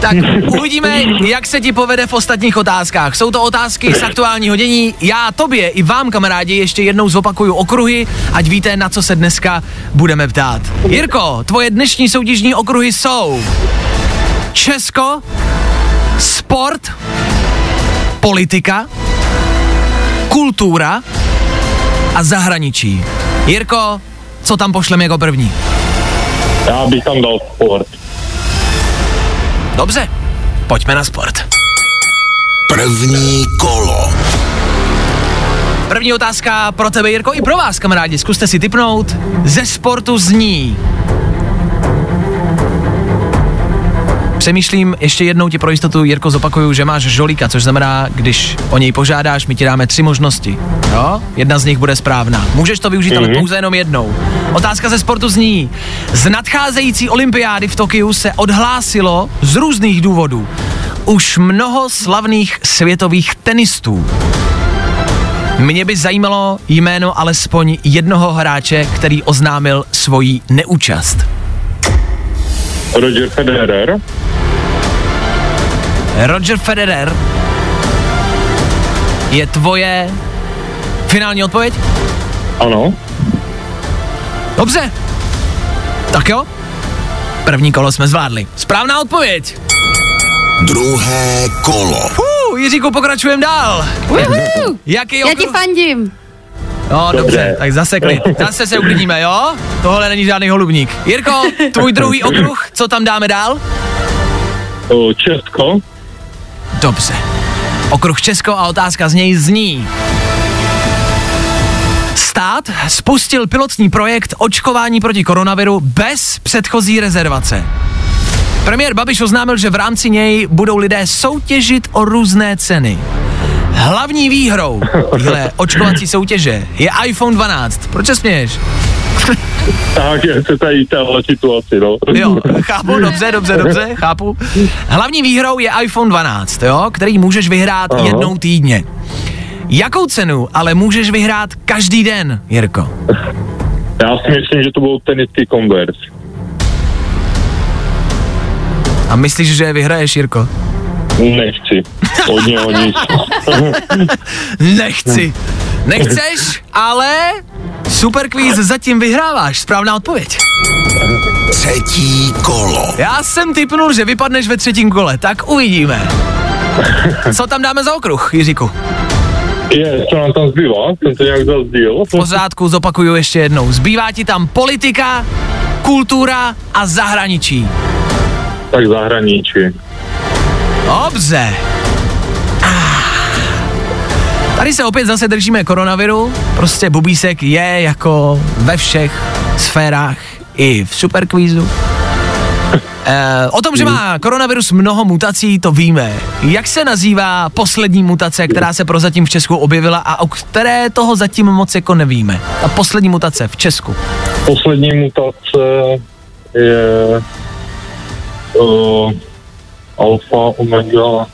Tak uvidíme, jak se ti povede v ostatních otázkách. Jsou to otázky z aktuálního dění. Já tobě i vám, kamarádi, ještě jednou zopakuju okruhy, ať víte, na co se dneska budeme ptát. Jirko, tvoje dnešní soutěžní okruhy jsou Česko, sport, politika, kultura a zahraničí. Jirko, co tam pošleme jako první? Já bych tam dal sport. Dobře, pojďme na sport. První kolo. První otázka pro tebe, Jirko, i pro vás, kamarádi. Zkuste si typnout. Ze sportu zní. Přemýšlím, ještě jednou ti pro jistotu, Jirko, zopakuju, že máš žolíka, což znamená, když o něj požádáš, my ti dáme tři možnosti. Jo? Jedna z nich bude správná. Můžeš to využít, mm-hmm. ale pouze jenom jednou. Otázka ze sportu zní. Z nadcházející olympiády v Tokiu se odhlásilo z různých důvodů už mnoho slavných světových tenistů. Mě by zajímalo jméno alespoň jednoho hráče, který oznámil svoji neúčast. Roger Federer. Roger Federer je tvoje finální odpověď? Ano. Dobře. Tak jo. První kolo jsme zvládli. Správná odpověď. Druhé kolo. Uh, Jiříku, pokračujeme dál. Uhu. Jaký Já ti fandím. No dobře. dobře, tak zase klid. Zase se uklidníme, jo? Tohle není žádný holubník. Jirko, tvůj druhý okruh, co tam dáme dál? Česko. Dobře. Okruh Česko a otázka z něj zní. Stát spustil pilotní projekt očkování proti koronaviru bez předchozí rezervace. Premiér Babiš oznámil, že v rámci něj budou lidé soutěžit o různé ceny. Hlavní výhrou téhle očkovací soutěže je iPhone 12. Proč se směješ? Tak je to tady tahle situaci, no. Jo, chápu, dobře, dobře, dobře, chápu. Hlavní výhrou je iPhone 12, jo, který můžeš vyhrát Aha. jednou týdně. Jakou cenu ale můžeš vyhrát každý den, Jirko? Já si myslím, že to byl tenisky Converse. A myslíš, že je vyhraješ, Jirko? Nechci. Od něho nic. Nechci. Nechceš, ale super quiz zatím vyhráváš. Správná odpověď. Třetí kolo. Já jsem typnul, že vypadneš ve třetím kole, tak uvidíme. Co tam dáme za okruh, Jiříku? Je, co nám tam zbývá? Jsem to nějak zazdíl. V pořádku, zopakuju ještě jednou. Zbývá ti tam politika, kultura a zahraničí. Tak zahraničí. Dobře. Tady se opět zase držíme koronaviru, prostě Bubísek je jako ve všech sférách i v superkvízu. E, o tom, že má koronavirus mnoho mutací, to víme. Jak se nazývá poslední mutace, která se prozatím v Česku objevila a o které toho zatím moc jako nevíme? Ta poslední mutace v Česku. Poslední mutace je uh, alfa, omega,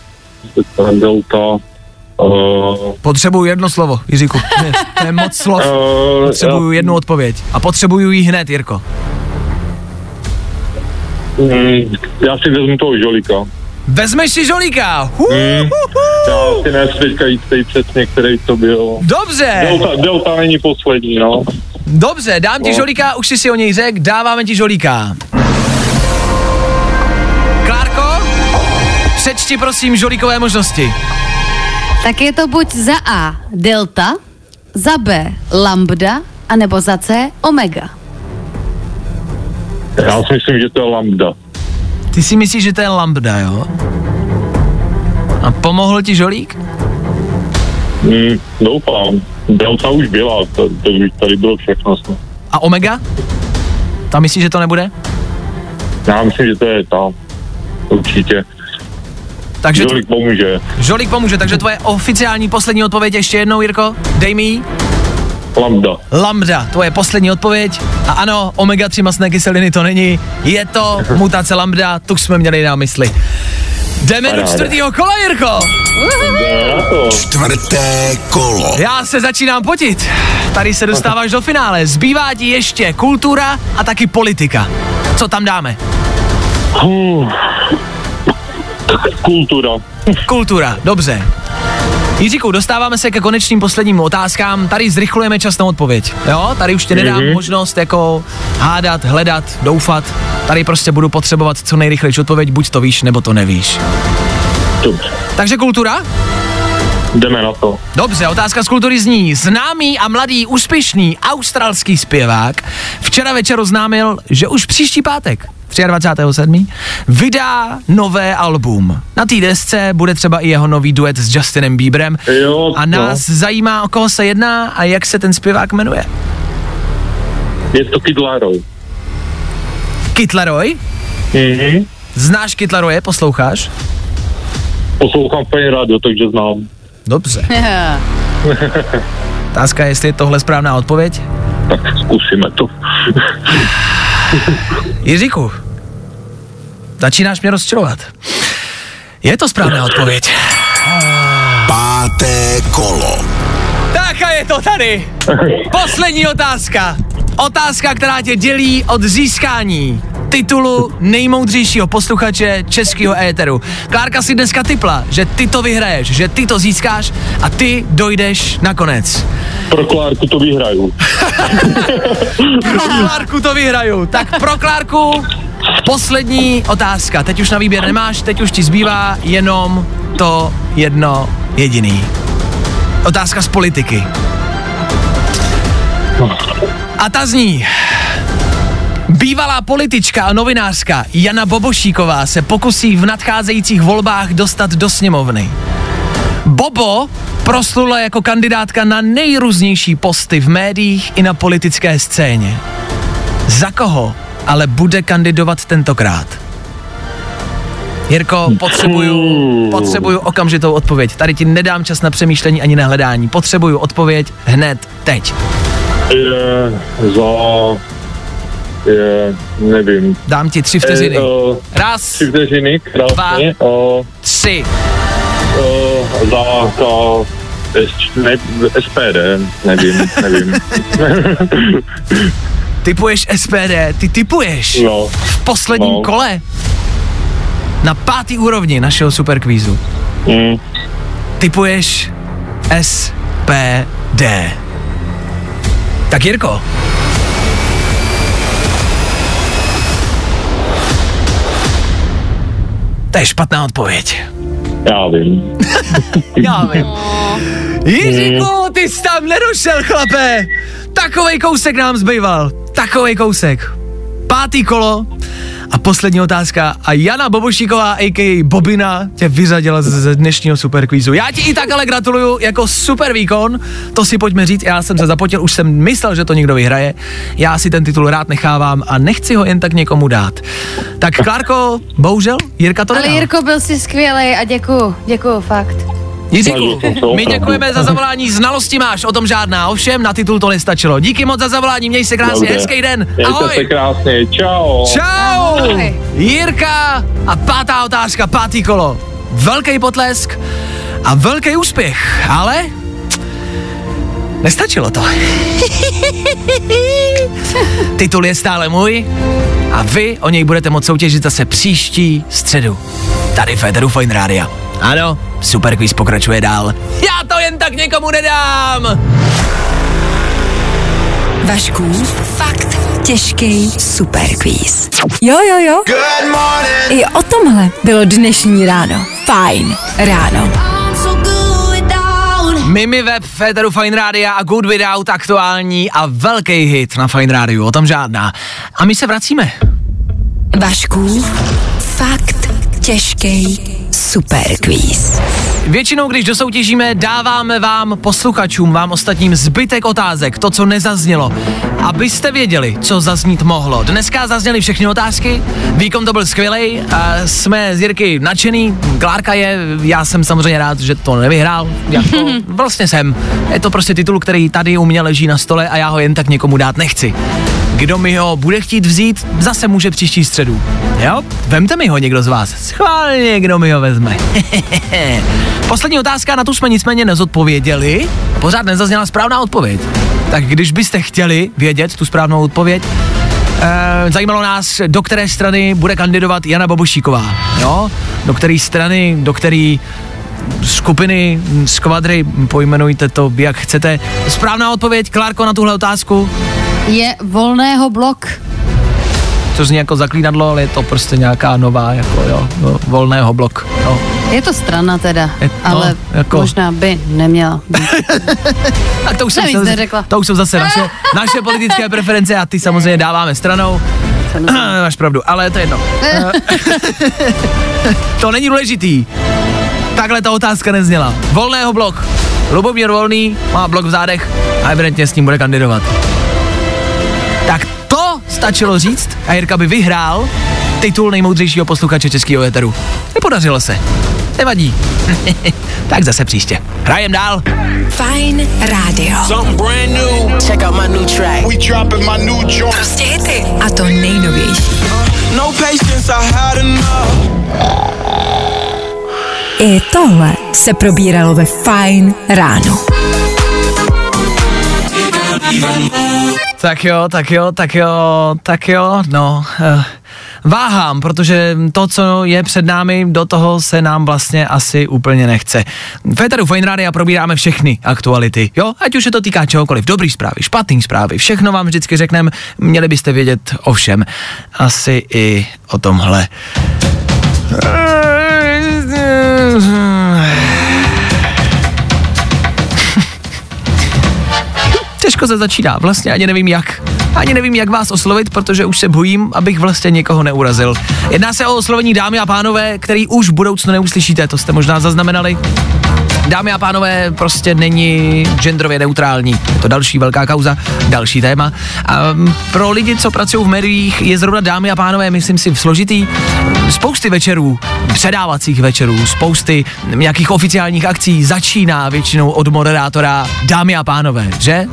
delta, Uh, potřebuju jedno slovo, Jiříku. Ne, to je moc slov. Uh, potřebuju jednu odpověď. A potřebuju ji hned, Jirko. Mm, já si vezmu toho žolíka. Vezmeš si žolíka? Mm, já si nejsem teďka jistý přesně, který to byl. Dobře. Delta, delta není poslední, no. Dobře, dám ti no. žolíka, už jsi si o něj řek, dáváme ti žolíka. Klárko, přečti prosím žolíkové možnosti. Tak je to buď za A delta, za B lambda, anebo za C omega. Já si myslím, že to je lambda. Ty si myslíš, že to je lambda, jo? A pomohl ti žolík? Mm, doufám. Delta už byla, to, tady bylo všechno. A Omega? Tam myslíš, že to nebude? Já myslím, že to je tam. Určitě. Takže Žolik pomůže. Žolík pomůže, takže tvoje oficiální poslední odpověď ještě jednou, Jirko? Dej mi ji. Lambda. Lambda, tvoje poslední odpověď. A ano, omega-3 masné kyseliny to není. Je to mutace lambda, tu jsme měli na mysli. Jdeme do čtvrtého kola, Jirko. Čtvrté kolo. Já se začínám potit. Tady se dostáváš do finále. Zbývá ti ještě kultura a taky politika. Co tam dáme? Hmm. Kultura. Kultura, dobře. Jiříku, dostáváme se ke konečným posledním otázkám. Tady zrychlujeme čas na odpověď. Jo, tady už ti nedám Mhm. možnost jako hádat, hledat, doufat. Tady prostě budu potřebovat co nejrychlejší odpověď, buď to víš, nebo to nevíš. Dobře. Takže kultura? Jdeme na to. Dobře, otázka z kultury zní. Známý a mladý úspěšný australský zpěvák včera večer oznámil, že už příští pátek 23.7. vydá nové album. Na té desce bude třeba i jeho nový duet s Justinem Bieberem. Jo, a no. nás zajímá, o koho se jedná a jak se ten zpěvák jmenuje. Je to Kid Laroi. Kid Laroi? Mhm. Znáš Kid posloucháš? Poslouchám Fine Radio, takže znám. Dobře. Otázka je, jestli je tohle správná odpověď. Tak zkusíme to. Jiříku, začínáš mě rozčilovat. Je to správná odpověď. Páté kolo. Tak a je to tady. Poslední otázka. Otázka, která tě dělí od získání titulu nejmoudřejšího posluchače českého éteru. Klárka si dneska typla, že ty to vyhraješ, že ty to získáš a ty dojdeš nakonec. Pro Klárku to vyhraju. Pro Klárku to vyhraju. Tak pro Klárku poslední otázka. Teď už na výběr nemáš, teď už ti zbývá jenom to jedno jediný. Otázka z politiky. A ta zní. Bývalá politička a novinářka Jana Bobošíková se pokusí v nadcházejících volbách dostat do sněmovny. Bobo proslula jako kandidátka na nejrůznější posty v médiích i na politické scéně. Za koho ale bude kandidovat tentokrát? Jirko, potřebuju, potřebuju okamžitou odpověď. Tady ti nedám čas na přemýšlení ani na hledání. Potřebuju odpověď hned, teď. Je za... Je, nevím. Dám ti tři vteřiny. Eh, eh, Raz, Tři vteřiny, krásně. Uh, tři. uh, za, S, ne, SPD, nevím, nevím. Typuješ SPD, ty typuješ no, v posledním no. kole na pátý úrovni našeho superkvízu. mm, Typuješ SPD. Tak Jirko, to je špatná odpověď. já vím. Já vím. Jiříku, ty jsi tam nedošel, chlape. Takovej kousek nám zbýval. Takovej kousek. Pátý kolo a poslední otázka. A Jana Bobošíková, a.k.a. Bobina, tě vyřadila z- ze dnešního superkvízu. Já ti i tak ale gratuluju jako super výkon. To si pojďme říct, já jsem se zapotil, už jsem myslel, že to někdo vyhraje. Já si ten titul rád nechávám a nechci ho jen tak někomu dát. Tak Klárko, bohužel, Jirka to Ale nedal. Jirko, byl jsi skvělý a děkuju, děkuju, fakt. Jiříku, se my děkujeme za zavolání, znalosti máš, o tom žádná, ovšem na titul to nestačilo. Díky moc za zavolání, měj se krásně, Dobře. hezký den, Mějte se ahoj. krásně, čau. Čau! Ahoj. Jirka a pátá otázka, pátý kolo. Velký potlesk a velký úspěch, ale nestačilo to. Titul je stále můj a vy o něj budete moct soutěžit zase příští středu. Tady v Féteru Fine Rádia. Ano, Super Quiz pokračuje dál. Já to jen tak někomu nedám! Vaškův fakt těžký superquiz. Jo, jo, jo. Good morning. I o tomhle bylo dnešní ráno. Fajn ráno. Mimi Web, Féteru Fine Rádia a Good Without aktuální a velký hit na Fine Rádiu, o tom žádná. A my se vracíme. Vaškův fakt těžký superquiz. Většinou, když dosoutěžíme, dáváme vám, posluchačům, vám ostatním zbytek otázek, to, co nezaznělo. Abyste věděli, co zaznít mohlo. Dneska zazněly všechny otázky, výkon to byl skvělý, jsme z Jirky nadšený, Klárka je, já jsem samozřejmě rád, že to nevyhrál, jako vlastně jsem. Je to prostě titul, který tady u mě leží na stole a já ho jen tak někomu dát nechci. Kdo mi ho bude chtít vzít, zase může příští středu. Jo? Vemte mi ho někdo z vás. Schválně, kdo mi ho vezme. Poslední otázka, na tu jsme nicméně nezodpověděli. Pořád nezazněla správná odpověď. Tak když byste chtěli vědět tu správnou odpověď, eh, zajímalo nás, do které strany bude kandidovat Jana Bobošíková. Jo? Do které strany, do které skupiny, skvadry, pojmenujte to, jak chcete. Správná odpověď, Klárko, na tuhle otázku? Je volného blok. To zní jako zaklínadlo, ale je to prostě nějaká nová, jako jo, no, volného blok. No. Je to strana teda, Je- no, ale jako- možná by neměla být. To už, Jsem zase, neřekla. to už jsou zase naše, naše politické preference a ty samozřejmě dáváme stranou. Máš pravdu, ale to je jedno. Eh, to není důležitý. Takhle ta otázka nezněla. Volného blok. Lubomír Volný má blok v zádech a evidentně s ním bude kandidovat. Stačilo říct a Jirka by vyhrál titul nejmoudřejšího posluchače českého éteru. Nepodařilo se. Nevadí. tak zase příště. Hrajem dál. Fajn rádio. Something brand new. Check out my new track. We dropping my new joint. Prostě hity. A to nejnovější. No patience, I had enough. I tohle se probíralo ve Fajn ráno. Tak jo, tak jo, tak jo, tak jo, no. Uh, váhám, protože to, co je před námi, do toho se nám vlastně asi úplně nechce. Féteru Fine Rádia probíráme všechny aktuality, jo? Ať už se to týká čehokoliv, dobrý zprávy, špatný zprávy, všechno vám vždycky řekneme, měli byste vědět o všem. Asi i o tomhle. Se začíná, vlastně ani nevím jak. Ani nevím, jak vás oslovit, protože už se bojím, abych vlastně někoho neurazil. Jedná se o oslovení dámy a pánové, který už v budoucnu neuslyšíte, to jste možná zaznamenali. Dámy a pánové, prostě není genderově neutrální. Je to další velká kauza, další téma. A mm, pro lidi, co pracují v médiích, je zrovna dámy a pánové, myslím si, složitý. Spousty večerů, předávacích večerů, spousty nějakých oficiálních akcí začíná většinou od moderátora dámy a pánové, že?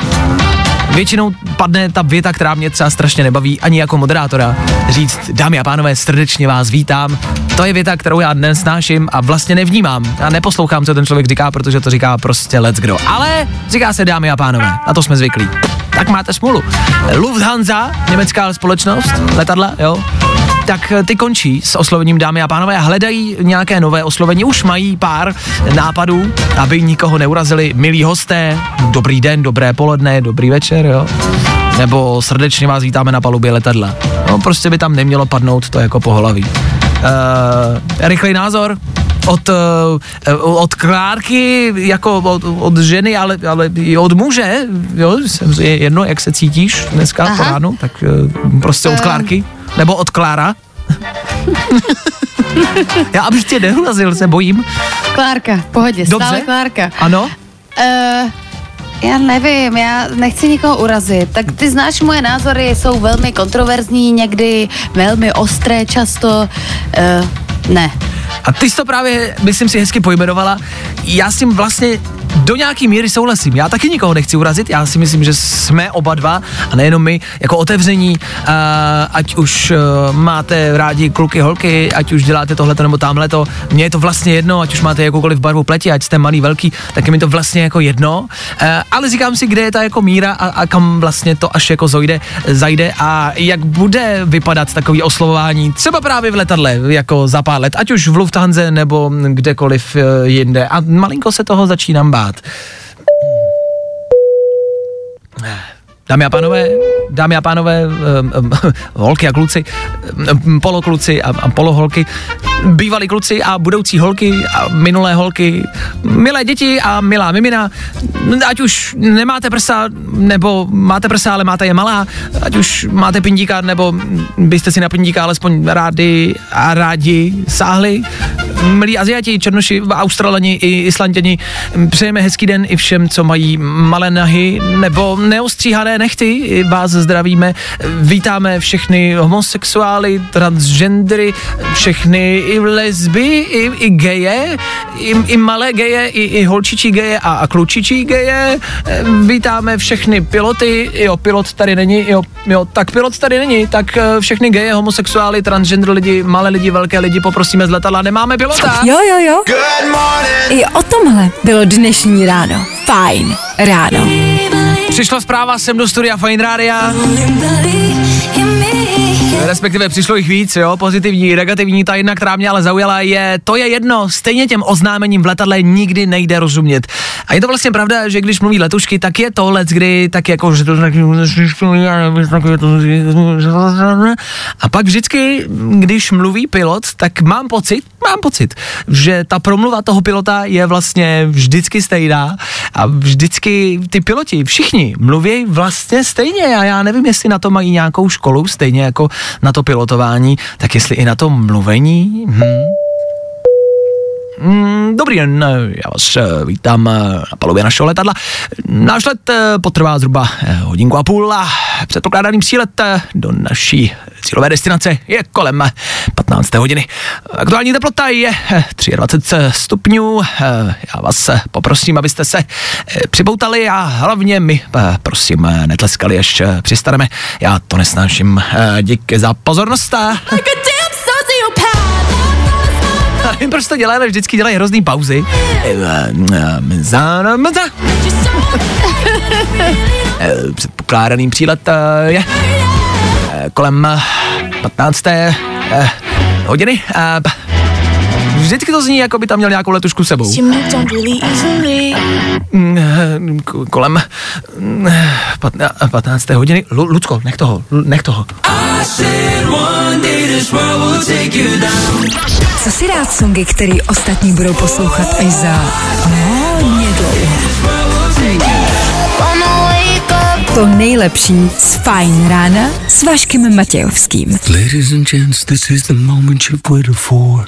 Většinou padne ta věta, která mě třeba strašně nebaví, ani jako moderátora, říct, dámy a pánové, srdečně vás vítám. To je věta, kterou já dnes snáším a vlastně nevnímám. Já neposlouchám, co ten člověk říká, protože to říká prostě let's kdo. Ale říká se dámy a pánové, na to jsme zvyklí. Tak máte smůlu. Lufthansa, německá společnost, letadla, jo, tak eh, ty končí s oslovením dámy a pánové a hledají nějaké nové oslovení. Už mají pár nápadů, aby nikoho neurazili. Milí hosté, dobrý den, dobré poledne, dobrý večer, jo. Nebo srdečně vás vítáme na palubě letadla. No, prostě by tam nemělo padnout to jako pohlaví. Uh, rychlej názor, od, uh, od Klárky, jako od, od ženy, ale, ale i od muže, jo, je jedno, jak se cítíš dneska po Aha. ránu, tak uh, prostě od Eh. Klárky, nebo od Klára. Já abych tě neurazil, se bojím. Klárka, pohodě, Dobře. stále Klárka. Ano? Uh, já nevím, já nechci nikoho urazit. Tak ty znáš moje názory, jsou velmi kontroverzní, někdy velmi ostré často. Uh, ne. A ty jsi to právě, myslím si, hezky pojmenovala. Já s tím vlastně do nějaký míry souhlasím. Já taky nikoho nechci urazit, já si myslím, že jsme oba dva, a nejenom my, jako otevření, uh, ať už uh, máte rádi kluky, holky, ať už děláte tohleto nebo tamhleto, mně je to vlastně jedno, ať už máte jakoukoliv barvu pleti, ať jste malý, velký, tak je mi to vlastně jako jedno, uh, ale říkám si, kde je ta jako míra a, a kam vlastně to až jako zojde, zajde a jak bude vypadat takový oslovování, třeba právě v letadle, jako za pár let, ať už v Lufthansa nebo kdekoliv eh, jinde. A malinko se toho začínám bát. Dámy a pánové, dámy a pánové, um, um, holky a kluci, um, polokluci a, a poloholky, bývalí kluci a budoucí holky a minulé holky, milé děti a milá mimina, ať už nemáte prsa, nebo máte prsa, ale máte je malá, ať už máte pindíka, nebo byste si na pindíka alespoň rádi a rádi sáhli, milí Aziati, Černoši, Australani i Islanděni, přejeme hezký den i všem, co mají malé nahy nebo neostříhané nechty. Vás zdravíme. Vítáme všechny homosexuály, transgendery, všechny i lesby, i, i geje, i, i malé geje, i, i holčičí geje a, a klučičí geje. Vítáme všechny piloty, jo, pilot tady není, jo, jo, tak pilot tady není, tak eh, všechny geje, homosexuály, transgender lidi, malé lidi, velké lidi poprosíme z letadla, nemáme pilota. Jo, jo, jo. I o tomhle bylo dnešní ráno. Fajn ráno. Přišla zpráva sem do studia Fine Rádia. Respektive přišlo jich víc, jo, pozitivní, negativní, ta jedna, která mě ale zaujala, je, to je jedno, stejně těm oznámením v letadle nikdy nejde rozumět. A je to vlastně pravda, že když mluví letušky, tak je to let, kdy tak jako, že to a pak vždycky, když mluví pilot, tak mám pocit, mám pocit, že ta promluva toho pilota je vlastně vždycky stejná a vždycky ty piloti, všichni mluví vlastně stejně a já nevím, jestli na to mají nějakou školu, stejně jako na to pilotování, tak jestli i na to mluvení, hm. Mm, Dobrý den, já vás eh, vítám eh, na palubě našeho letadla. Náš let eh, potrvá zhruba hodinku a půl a předpokládaný přílet do naší cílové destinace je kolem eh, 15. hodiny. Aktuální teplota je eh, 23 stupňů. Já vás poprosím, abyste se připoutali a hlavně mi, prosím, netleskali, až přistaneme. Já to nesnáším. Díky za pozornost. a- Nevím, proč to dělají, ale vždycky dělají hrozný pauzy. Eh, Předpokládaný přílet eh, je eh, kolem eh, 15. eh, hodiny. Vždycky to zní, jako by tam měl nějakou letušku s sebou. Mm, Kolem mm, patna- 15. hodiny. Lu- Lucko, nech toho, nech toho. Co si rád songy, který ostatní budou poslouchat až za hodně dlouho. To nejlepší z Fajn rána s Vaškem Matějovským. Ladies and gents, this is the moment you've waited for.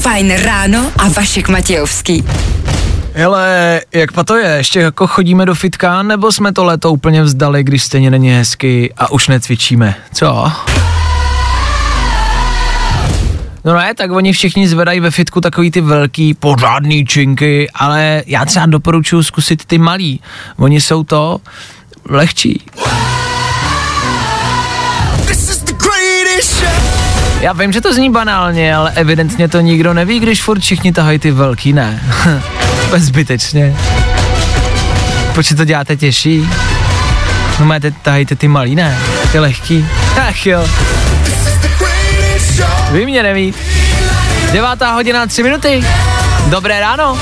Fajn ráno a Vašek Matějovský. Hele, jak pa to je? Ještě jako chodíme do fitka, nebo jsme to léto úplně vzdali, když stejně není hezky a už necvičíme? Co? No ne, tak oni všichni zvedají ve fitku takový ty velký pořádný činky, ale já třeba doporučuji zkusit ty malý. Oni jsou to lehčí. Já vím, že to zní banálně, ale evidentně to nikdo neví, když furt všichni tahají ty velký, ne. Bezbytečně. Proč to děláte těžší? No máte, tahajte ty malý, ne? Ty lehký. Ach jo. Vy mě neví. Devátá hodina, tři minuty. Dobré ráno.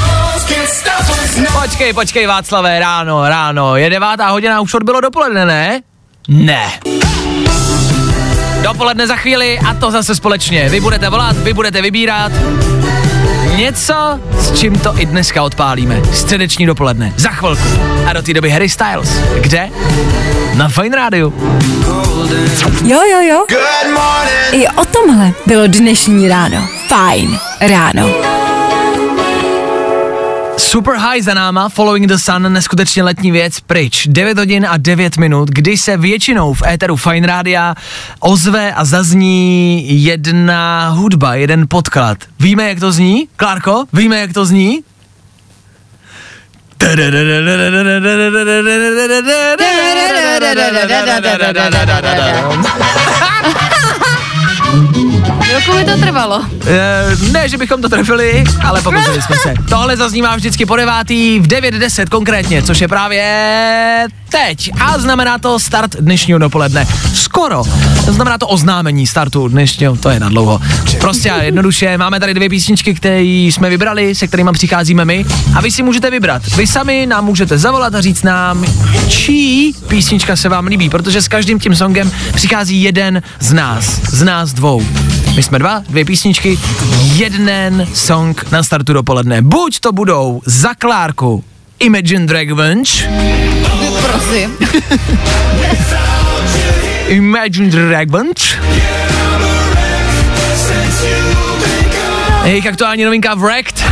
Počkej, počkej, Václavé, ráno, ráno. Je devátá hodina, už odbylo dopoledne, ne? Ne. Dopoledne za chvíli a to zase společně. Vy budete volat, vy budete vybírat. Něco, s čím to i dneska odpálíme. Středeční dopoledne. Za chvilku. A do té doby Harry Styles. Kde? Na Fine Radio. Jo, jo, jo. I o tomhle bylo dnešní ráno. Fajn ráno. Super high za náma, Following the Sun, neskutečně letní věc, pryč. 9 hodin a 9 minut, kdy se většinou v éteru Fine Rádia ozve a zazní jedna hudba, jeden podklad. Víme, jak to zní? Klárko, víme, jak to zní? Chvilku mi to trvalo. Eh, ne, že bychom to trefili, ale pokusili jsme se. Tohle zaznívá vždycky po devátý v 9.10 konkrétně, což je právě teď. A znamená to start dnešního dopoledne. Skoro. Znamená to oznámení startu dnešního, to je na dlouho. Prostě a jednoduše, máme tady dvě písničky, které jsme vybrali, se kterými přicházíme my. A vy si můžete vybrat. Vy sami nám můžete zavolat a říct nám, čí písnička se vám líbí, protože s každým tím songem přichází jeden z nás, z nás dvou. My jsme dva, dvě písničky, jeden song na startu dopoledne. Buď to budou za Klárku Imagine Dragons, Prosím. Imagine Dragons, Jejich aktuální novinka Wrecked.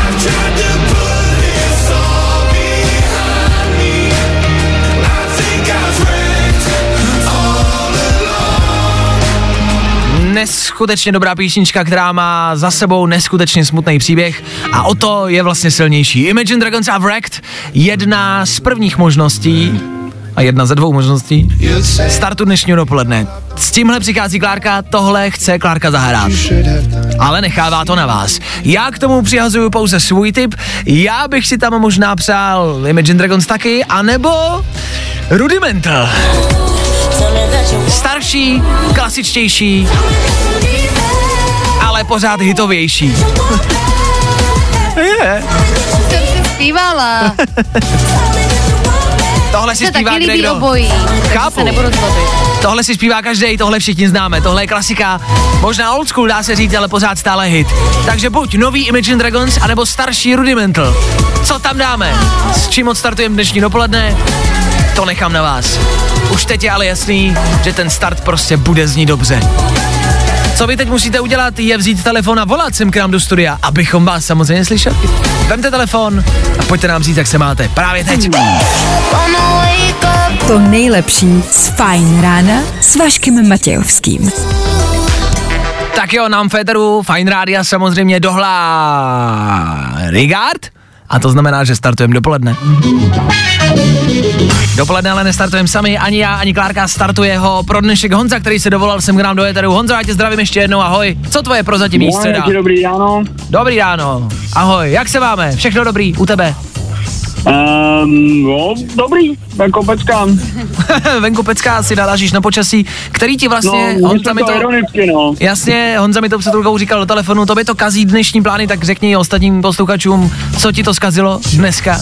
neskutečně dobrá písnička, která má za sebou neskutečně smutný příběh a o to je vlastně silnější. Imagine Dragons a Wrecked, jedna z prvních možností, a jedna ze dvou možností startu dnešního dopoledne. S tímhle přichází Klárka, tohle chce Klárka zahrát. Ale nechává to na vás. Já k tomu přihazuju pouze svůj tip. Já bych si tam možná přál Imagine Dragons taky, anebo Rudimental. Starší, klasičtější, ale pořád hitovější. Je. Jsem si zpívala. Tohle si Se zpívá taky líbí obojí. Chápu. Se nebudu zlobit. Tohle si zpívá každý, tohle všichni známe, tohle je klasika, možná old school dá se říct, ale pořád stále hit. Takže buď nový Imagine Dragons, anebo starší Rudimental. Co tam dáme? S čím odstartujeme dnešní dopoledne? To nechám na vás. Už teď je ale jasný, že ten start prostě bude znít dobře. Co vy teď musíte udělat, je vzít telefon a volat sem k nám do studia, abychom vás samozřejmě slyšeli. Vemte telefon a pojďte nám říct, jak se máte. Právě teď. To nejlepší z Fajn rána s Vaškem Matějovským. Tak jo, nám Féteru Fine Rádia samozřejmě dohlá Rigard. A to znamená, že startujeme dopoledne. Dopoledne ale nestartujeme sami, ani já, ani Klárka startuje ho pro dnešek Honza, který se dovolal sem k nám do Eteru. Honzo, já tě zdravím ještě jednou, ahoj. Co tvoje prozatímní středa? dobrý ráno. Dobrý ráno, ahoj, jak se máme? Všechno dobrý u tebe? Um, no, dobrý, jako peckám. Venku pecká si nalážíš na počasí, který ti vlastně, no, Honza mi to ironicky, no. jasně, Honza mi to před chvilkou říkal do telefonu, to by to kazí dnešní plány, tak řekni ostatním posluchačům, co ti to zkazilo dneska.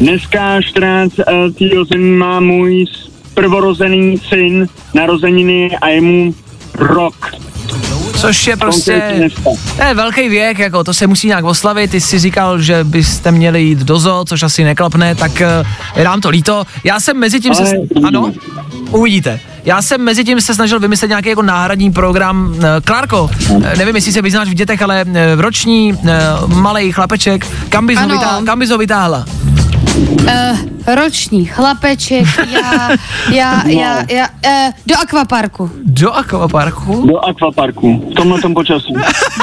Dneska 14. říjen má můj prvorozený syn narozeniny a je mu rok. Což je prostě, to je velký věk, jako to se musí nějak oslavit, ty jsi říkal, že byste měli jít do zoo, což asi neklapne, tak eh, je nám to líto. Já jsem mezi tím se, ano, uvidíte. Já jsem mezi tím se snažil vymyslet nějaký jako náhradní program. Eh, Klárko, eh, nevím, jestli se vyznáš v dětech, ale roční malý chlapeček, kam bys, ho vytáhla, kam bys ho vytáhla? Uh, roční chlapeček, já, já, já, já, uh, do akvaparku. Do akvaparku? Do akvaparku, v tomhle tom počasí.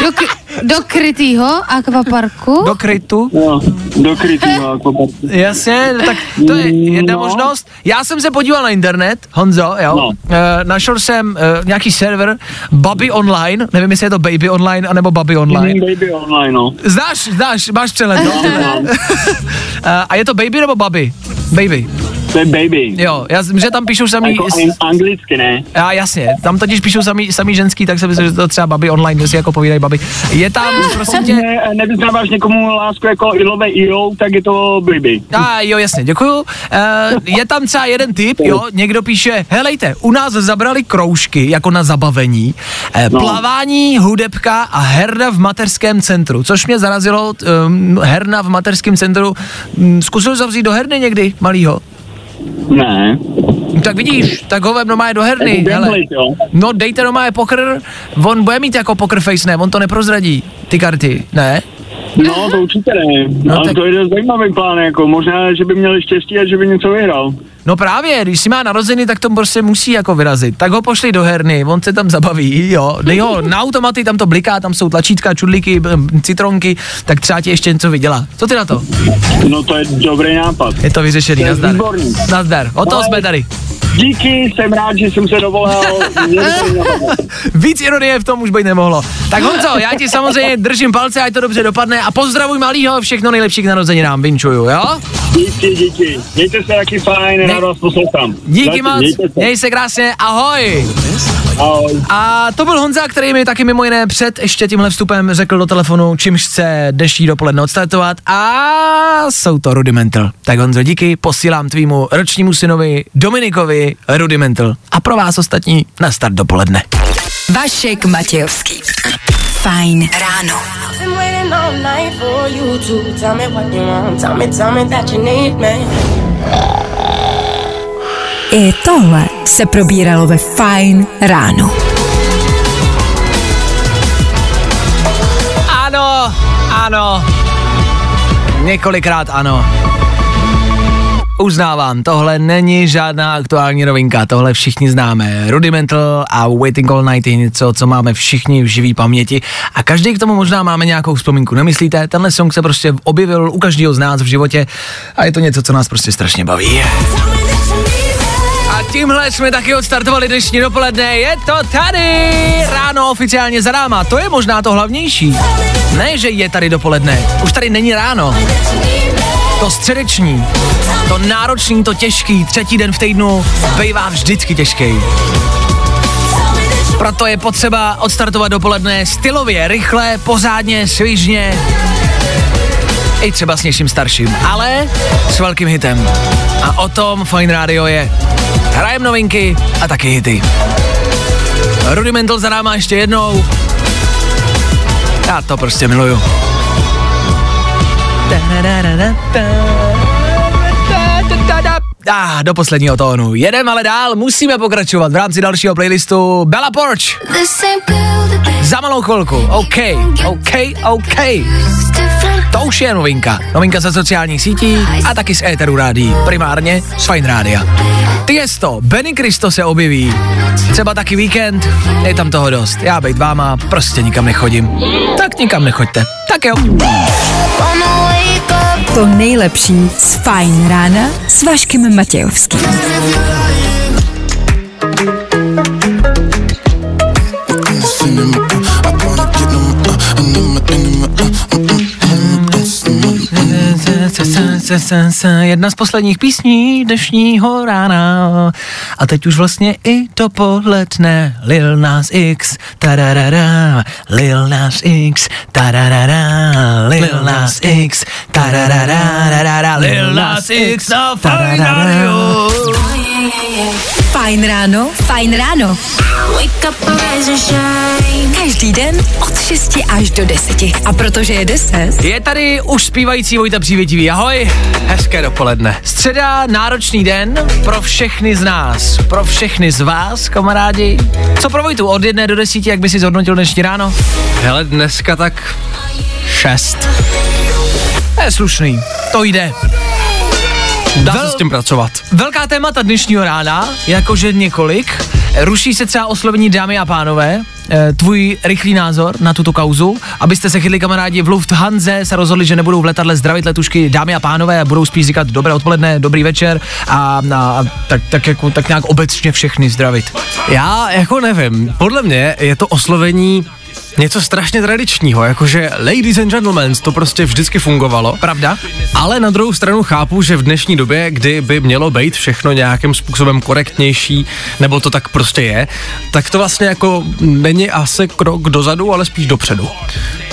Do, k- do krytýho akvaparku. Do krytu? Jo, do krytýho akvaparku. Jasně, tak to je jedna No. možnost. Já jsem se podíval na internet, Honzo, jo. No. E, našel jsem e, nějaký server Baby Online, nevím, jestli je to Baby Online, anebo Baby Online. Mm, baby online, no. Znáš, znáš, máš přehled, jo? E, a je to Baby nebo Baby? Baby. To je baby. Jo, já, že tam píšou samý... Jako an- anglicky, ne? Já, jasně, tam totiž píšou samý, samý ženský, tak se myslím, že to třeba baby online, že si jako povídají baby. Je tam, prosím tě, Ne, nevyznáváš někomu lásku jako ilové ilo, tak je to baby. A jo, jasně, děkuju. Uh, je tam třeba jeden typ, jo, někdo píše, helejte, u nás zabrali kroužky jako na zabavení, eh, No. plavání, hudebka a herna v mateřském centru, což mě zarazilo, um, herna v mateřském centru, um, zkusil zavřít do herny někdy, malýho. Ne. Tak vidíš, tak ho vem normálně do herny, Jako hele. No dejte normálně pokr, on bude mít jako poker face, ne, on to neprozradí, ty karty, ne? No, to určitě ne. No, Ale tak- to je zajímavý plán, jako možná, že by měli štěstí a že by něco vyhrál. No právě, když si má narozeny, tak to prostě musí jako vyrazit. Tak ho pošli do herny, on se tam zabaví, jo. Dej ho na automaty, tam to bliká, tam jsou tlačítka, čudlíky, b- citronky, tak třeba ti ještě něco vydělá. Co ty na to? No to je dobrý nápad. Je to vyřešený, To je nazdar. výborný. Nazdar, o to jsme tady. Díky, jsem rád, že jsem se dovolal. Víc ironie v tom už být nemohlo. Tak Honzo, já ti samozřejmě držím palce, ať to dobře dopadne a pozdravuj malýho, všechno nejlepší k narozeninám, vinčuju, jo? díky, díky. Mějte se taky fajn, rád vás poslouchám. Díky Zatím, moc, Mějte se. měj se krásně, ahoj. Ahoj. A to byl Honza, který mi taky mimo jiné před ještě tímhle vstupem řekl do telefonu, čímž chce dnešní dopoledne odstartovat a jsou to Rudimental. Tak Honzo, díky, posílám tvýmu ročnímu synovi Dominikovi Rudimental. A pro vás ostatní na start dopoledne. Vašek Matějovský. Fajn ráno. Tell me what you want. Tell me, tell me that you need me. I tohle se probíralo ve Fajn ráno. Ano, Ano. Několikrát ano. Uznávám, tohle není žádná aktuální novinka, tohle všichni známe. Rudimental a Waiting All Night je něco, co máme všichni v živý paměti a každý k tomu možná máme nějakou vzpomínku. Nemyslíte? Tenhle song se prostě objevil u každého z nás v životě a je to něco, co nás prostě strašně baví. Tímhle jsme taky odstartovali dnešní dopoledne. Je to tady! Ráno oficiálně za náma. To je možná to hlavnější. Ne, že je tady dopoledne. Už tady není ráno. To středeční, to náročný, to těžký, třetí den v týdnu bývá vždycky těžký. Proto je potřeba odstartovat dopoledne stylově, rychle, pořádně, svižně. I třeba s něčím starším, ale s velkým hitem. A o tom Fine Radio je. Hrajem novinky a taky hity. Rudimental za náma ještě jednou. Já to prostě miluju. Ah, do posledního tónu. Jedem ale dál, musíme pokračovat v rámci dalšího playlistu Bella Porch. Za malou chvilku. OK, OK, OK. To už je novinka. Novinka ze sociálních sítí a taky z éteru rádí. Primárně z Fine Rádia. Tiesto, Benny Cristo se objeví. Třeba taky víkend, je tam toho dost. Já bejt váma, prostě nikam nechodím. Tak nikam nechoďte. Tak jo. To nejlepší z Fajn rána s Vaškem Matějovským. Jedna z posledních písní dnešního rána. A teď už vlastně i dopoledne. Lil Nas X, tararara, Lil Nas X, tararara, Lil Nas X, tararara, Lil Nas X a Fine Radio. Fajn ráno, fajn ráno. Každý den od 6 až do 10. A protože je 10, Je tady už zpívající Vojta Přívětivý. Ahoj, hezké dopoledne. Středa, náročný den pro všechny z nás, pro všechny z vás, kamarádi. Co pro Vojtu, od jedné do desíti, jak by si zhodnotil dnešní ráno? Hele, dneska tak šest. To je slušný, to jde. Dá Vel- se s tím pracovat. Velká témata dnešního rána, jakože několik. Ruší se třeba oslovení dámy a pánové. Eh, Tvůj rychlý názor na tuto kauzu, abyste se chytli kamarádi v Lufthansa, se rozhodli, že nebudou v letadle zdravit letušky dámy a pánové a budou spíš říkat dobré odpoledne, dobrý večer a, a, a tak, tak, jako, tak nějak obecně všechny zdravit. Já jako nevím, podle mě je to oslovení něco strašně tradičního, jakože ladies and gentlemen, to prostě vždycky fungovalo. Pravda? Ale na druhou stranu chápu, že v dnešní době, kdy by mělo být všechno nějakým způsobem korektnější, nebo to tak prostě je, tak to vlastně jako není asi krok dozadu, ale spíš dopředu.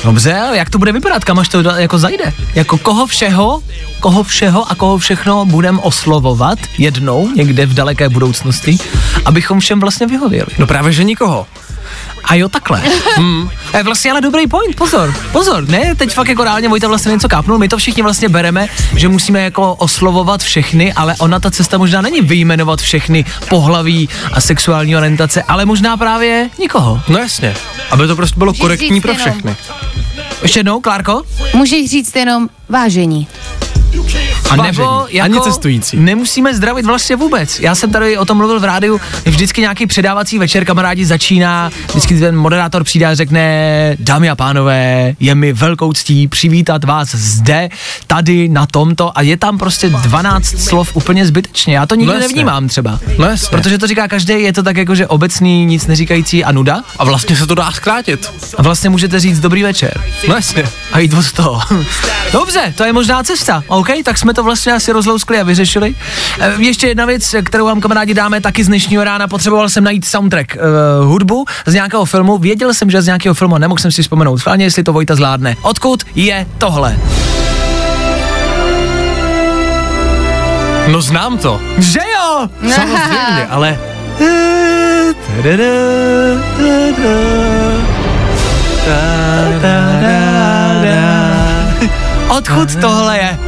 Dobře, ale jak to bude vypadat, kam až to jako zajde? Jako koho všeho, koho všeho a koho všechno budeme oslovovat jednou, někde v daleké budoucnosti, abychom všem vlastně vyhověli. No právě, že nikoho. A jo, takhle. Hmm. Je vlastně ale dobrý point, pozor, pozor, ne, teď fakt jako reálně Vojta vlastně něco kápnul, my to všichni vlastně bereme, že musíme jako oslovovat všechny, ale ona ta cesta možná není vyjmenovat všechny pohlaví a sexuální orientace, ale možná právě nikoho. No jasně, aby to prostě bylo Můžeš korektní pro jenom- všechny. Ještě jednou, Klárko? Můžeš říct jenom vážení. A nebo jako ani cestující. nemusíme zdravit vlastně vůbec. Já jsem tady o tom mluvil v rádiu, vždycky nějaký předávací večer, kamarádi začíná, vždycky ten moderátor přijde a řekne, dámy a pánové, je mi velkou ctí přivítat vás zde, tady, na tomto a je tam prostě 12 slov úplně zbytečně. Já to nikdy jasně. nevnímám třeba. Jasně. Protože to říká každý, je to tak jako, že obecný, nic neříkající a nuda. A vlastně se to dá zkrátit. A vlastně můžete říct dobrý večer. Jasně. A jít od toho. Dobře, to je možná cesta. OK, tak jsme to vlastně asi rozlouskli a vyřešili. E, ještě jedna věc, kterou vám kamarádi dáme taky z dnešního rána. Potřeboval jsem najít soundtrack, uh, hudbu z nějakého filmu. Věděl jsem, že z nějakého filmu, nemohl jsem si vzpomenout. Schválně, jestli to Vojta zvládne. Odkud je tohle? No znám to. Že jo? Samozřejmě, ale Odkud tohle je?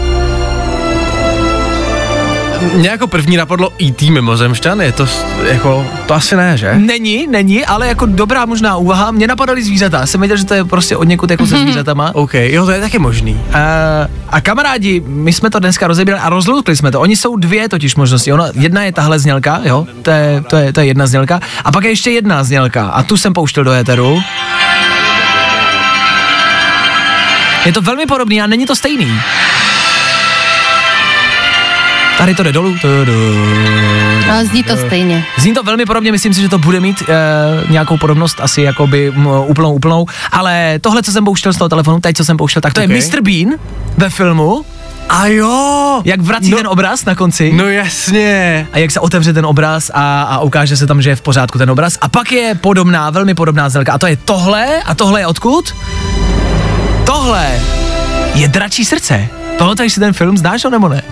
Mě jako první napadlo E.T. mimozemšťan, je to jako, to asi ne, že? Není, není, ale jako dobrá možná úvaha. Mě napadaly zvířata. Jsem věděl, že to je prostě od někud jako se zvířatama. OK, jo, to je taky možný. A, a kamarádi, my jsme to dneska rozebírali a rozloukli jsme to. Oni jsou dvě totiž možnosti. Ono, jedna je tahle znělka, jo, to je, to, je, to je jedna znělka. A pak je ještě jedna znělka a tu jsem pouštěl do éteru. Je to velmi podobný a není to stejný. Tady to jde dolů. Ale zní to stejně. Zní to velmi podobně, myslím si, že to bude mít e, nějakou podobnost, asi jakoby m, úplnou, úplnou, ale tohle, co jsem pouštěl z toho telefonu, teď, co jsem pouštěl, tak to Ok. je Mr. Bean ve filmu, A jo! jak vrací No. ten obraz na konci. No jasně. A jak se otevře ten obraz a, a ukáže se tam, že je v pořádku ten obraz. A pak je podobná, velmi podobná znělka. A to je tohle, a tohle je odkud? Tohle je dračí srdce. Pamatuješ si ten film, znáš ho nebo ne?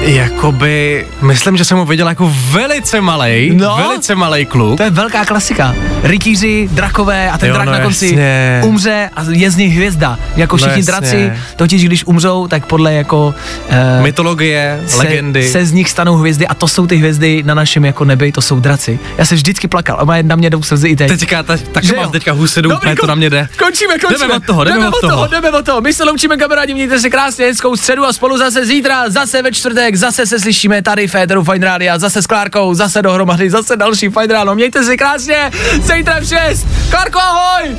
Jakoby, myslím, že jsem ho viděl jako velice malej, No. velice malej kluk. To je velká klasika. Rytíři, drakové a ten Jo, drak no na konci jasně. umře a je z nich hvězda. Jako No všichni jasně. draci, totiž když umřou, tak podle jako uh, Mytologie, se, legendy. se z nich stanou hvězdy a to jsou ty hvězdy na našem jako nebi, to jsou draci. Já jsem vždycky plakal, a má na mě jdou slzy i teď. Teďka, ta, tak Že mám jo? teďka husedu, úplně to na mě jde. Končíme, končíme. Jdeme od toho, jdeme od toho. Jdeme od toho. My se loučíme, kamarádi, mějte se krásně, hezkou středu a spolu zase zítra, zase ve čtvrtek, zase se slyšíme tady v Féteru Fine Rádia, zase s Klárkou, zase dohromady, zase další Fine Ráno. Mějte se krásně, zítra v 6. Klárko, ahoj!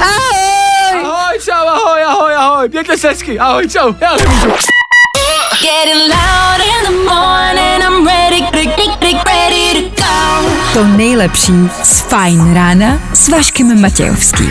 Ahoj! Ahoj, čau, ahoj, ahoj, ahoj. Mějte se hezky, ahoj, čau. Já nemůžu. Getting loud in the morning, I'm ready, ready, ready to go. To nejlepší z Fajn rána s Vaškem Matějovským.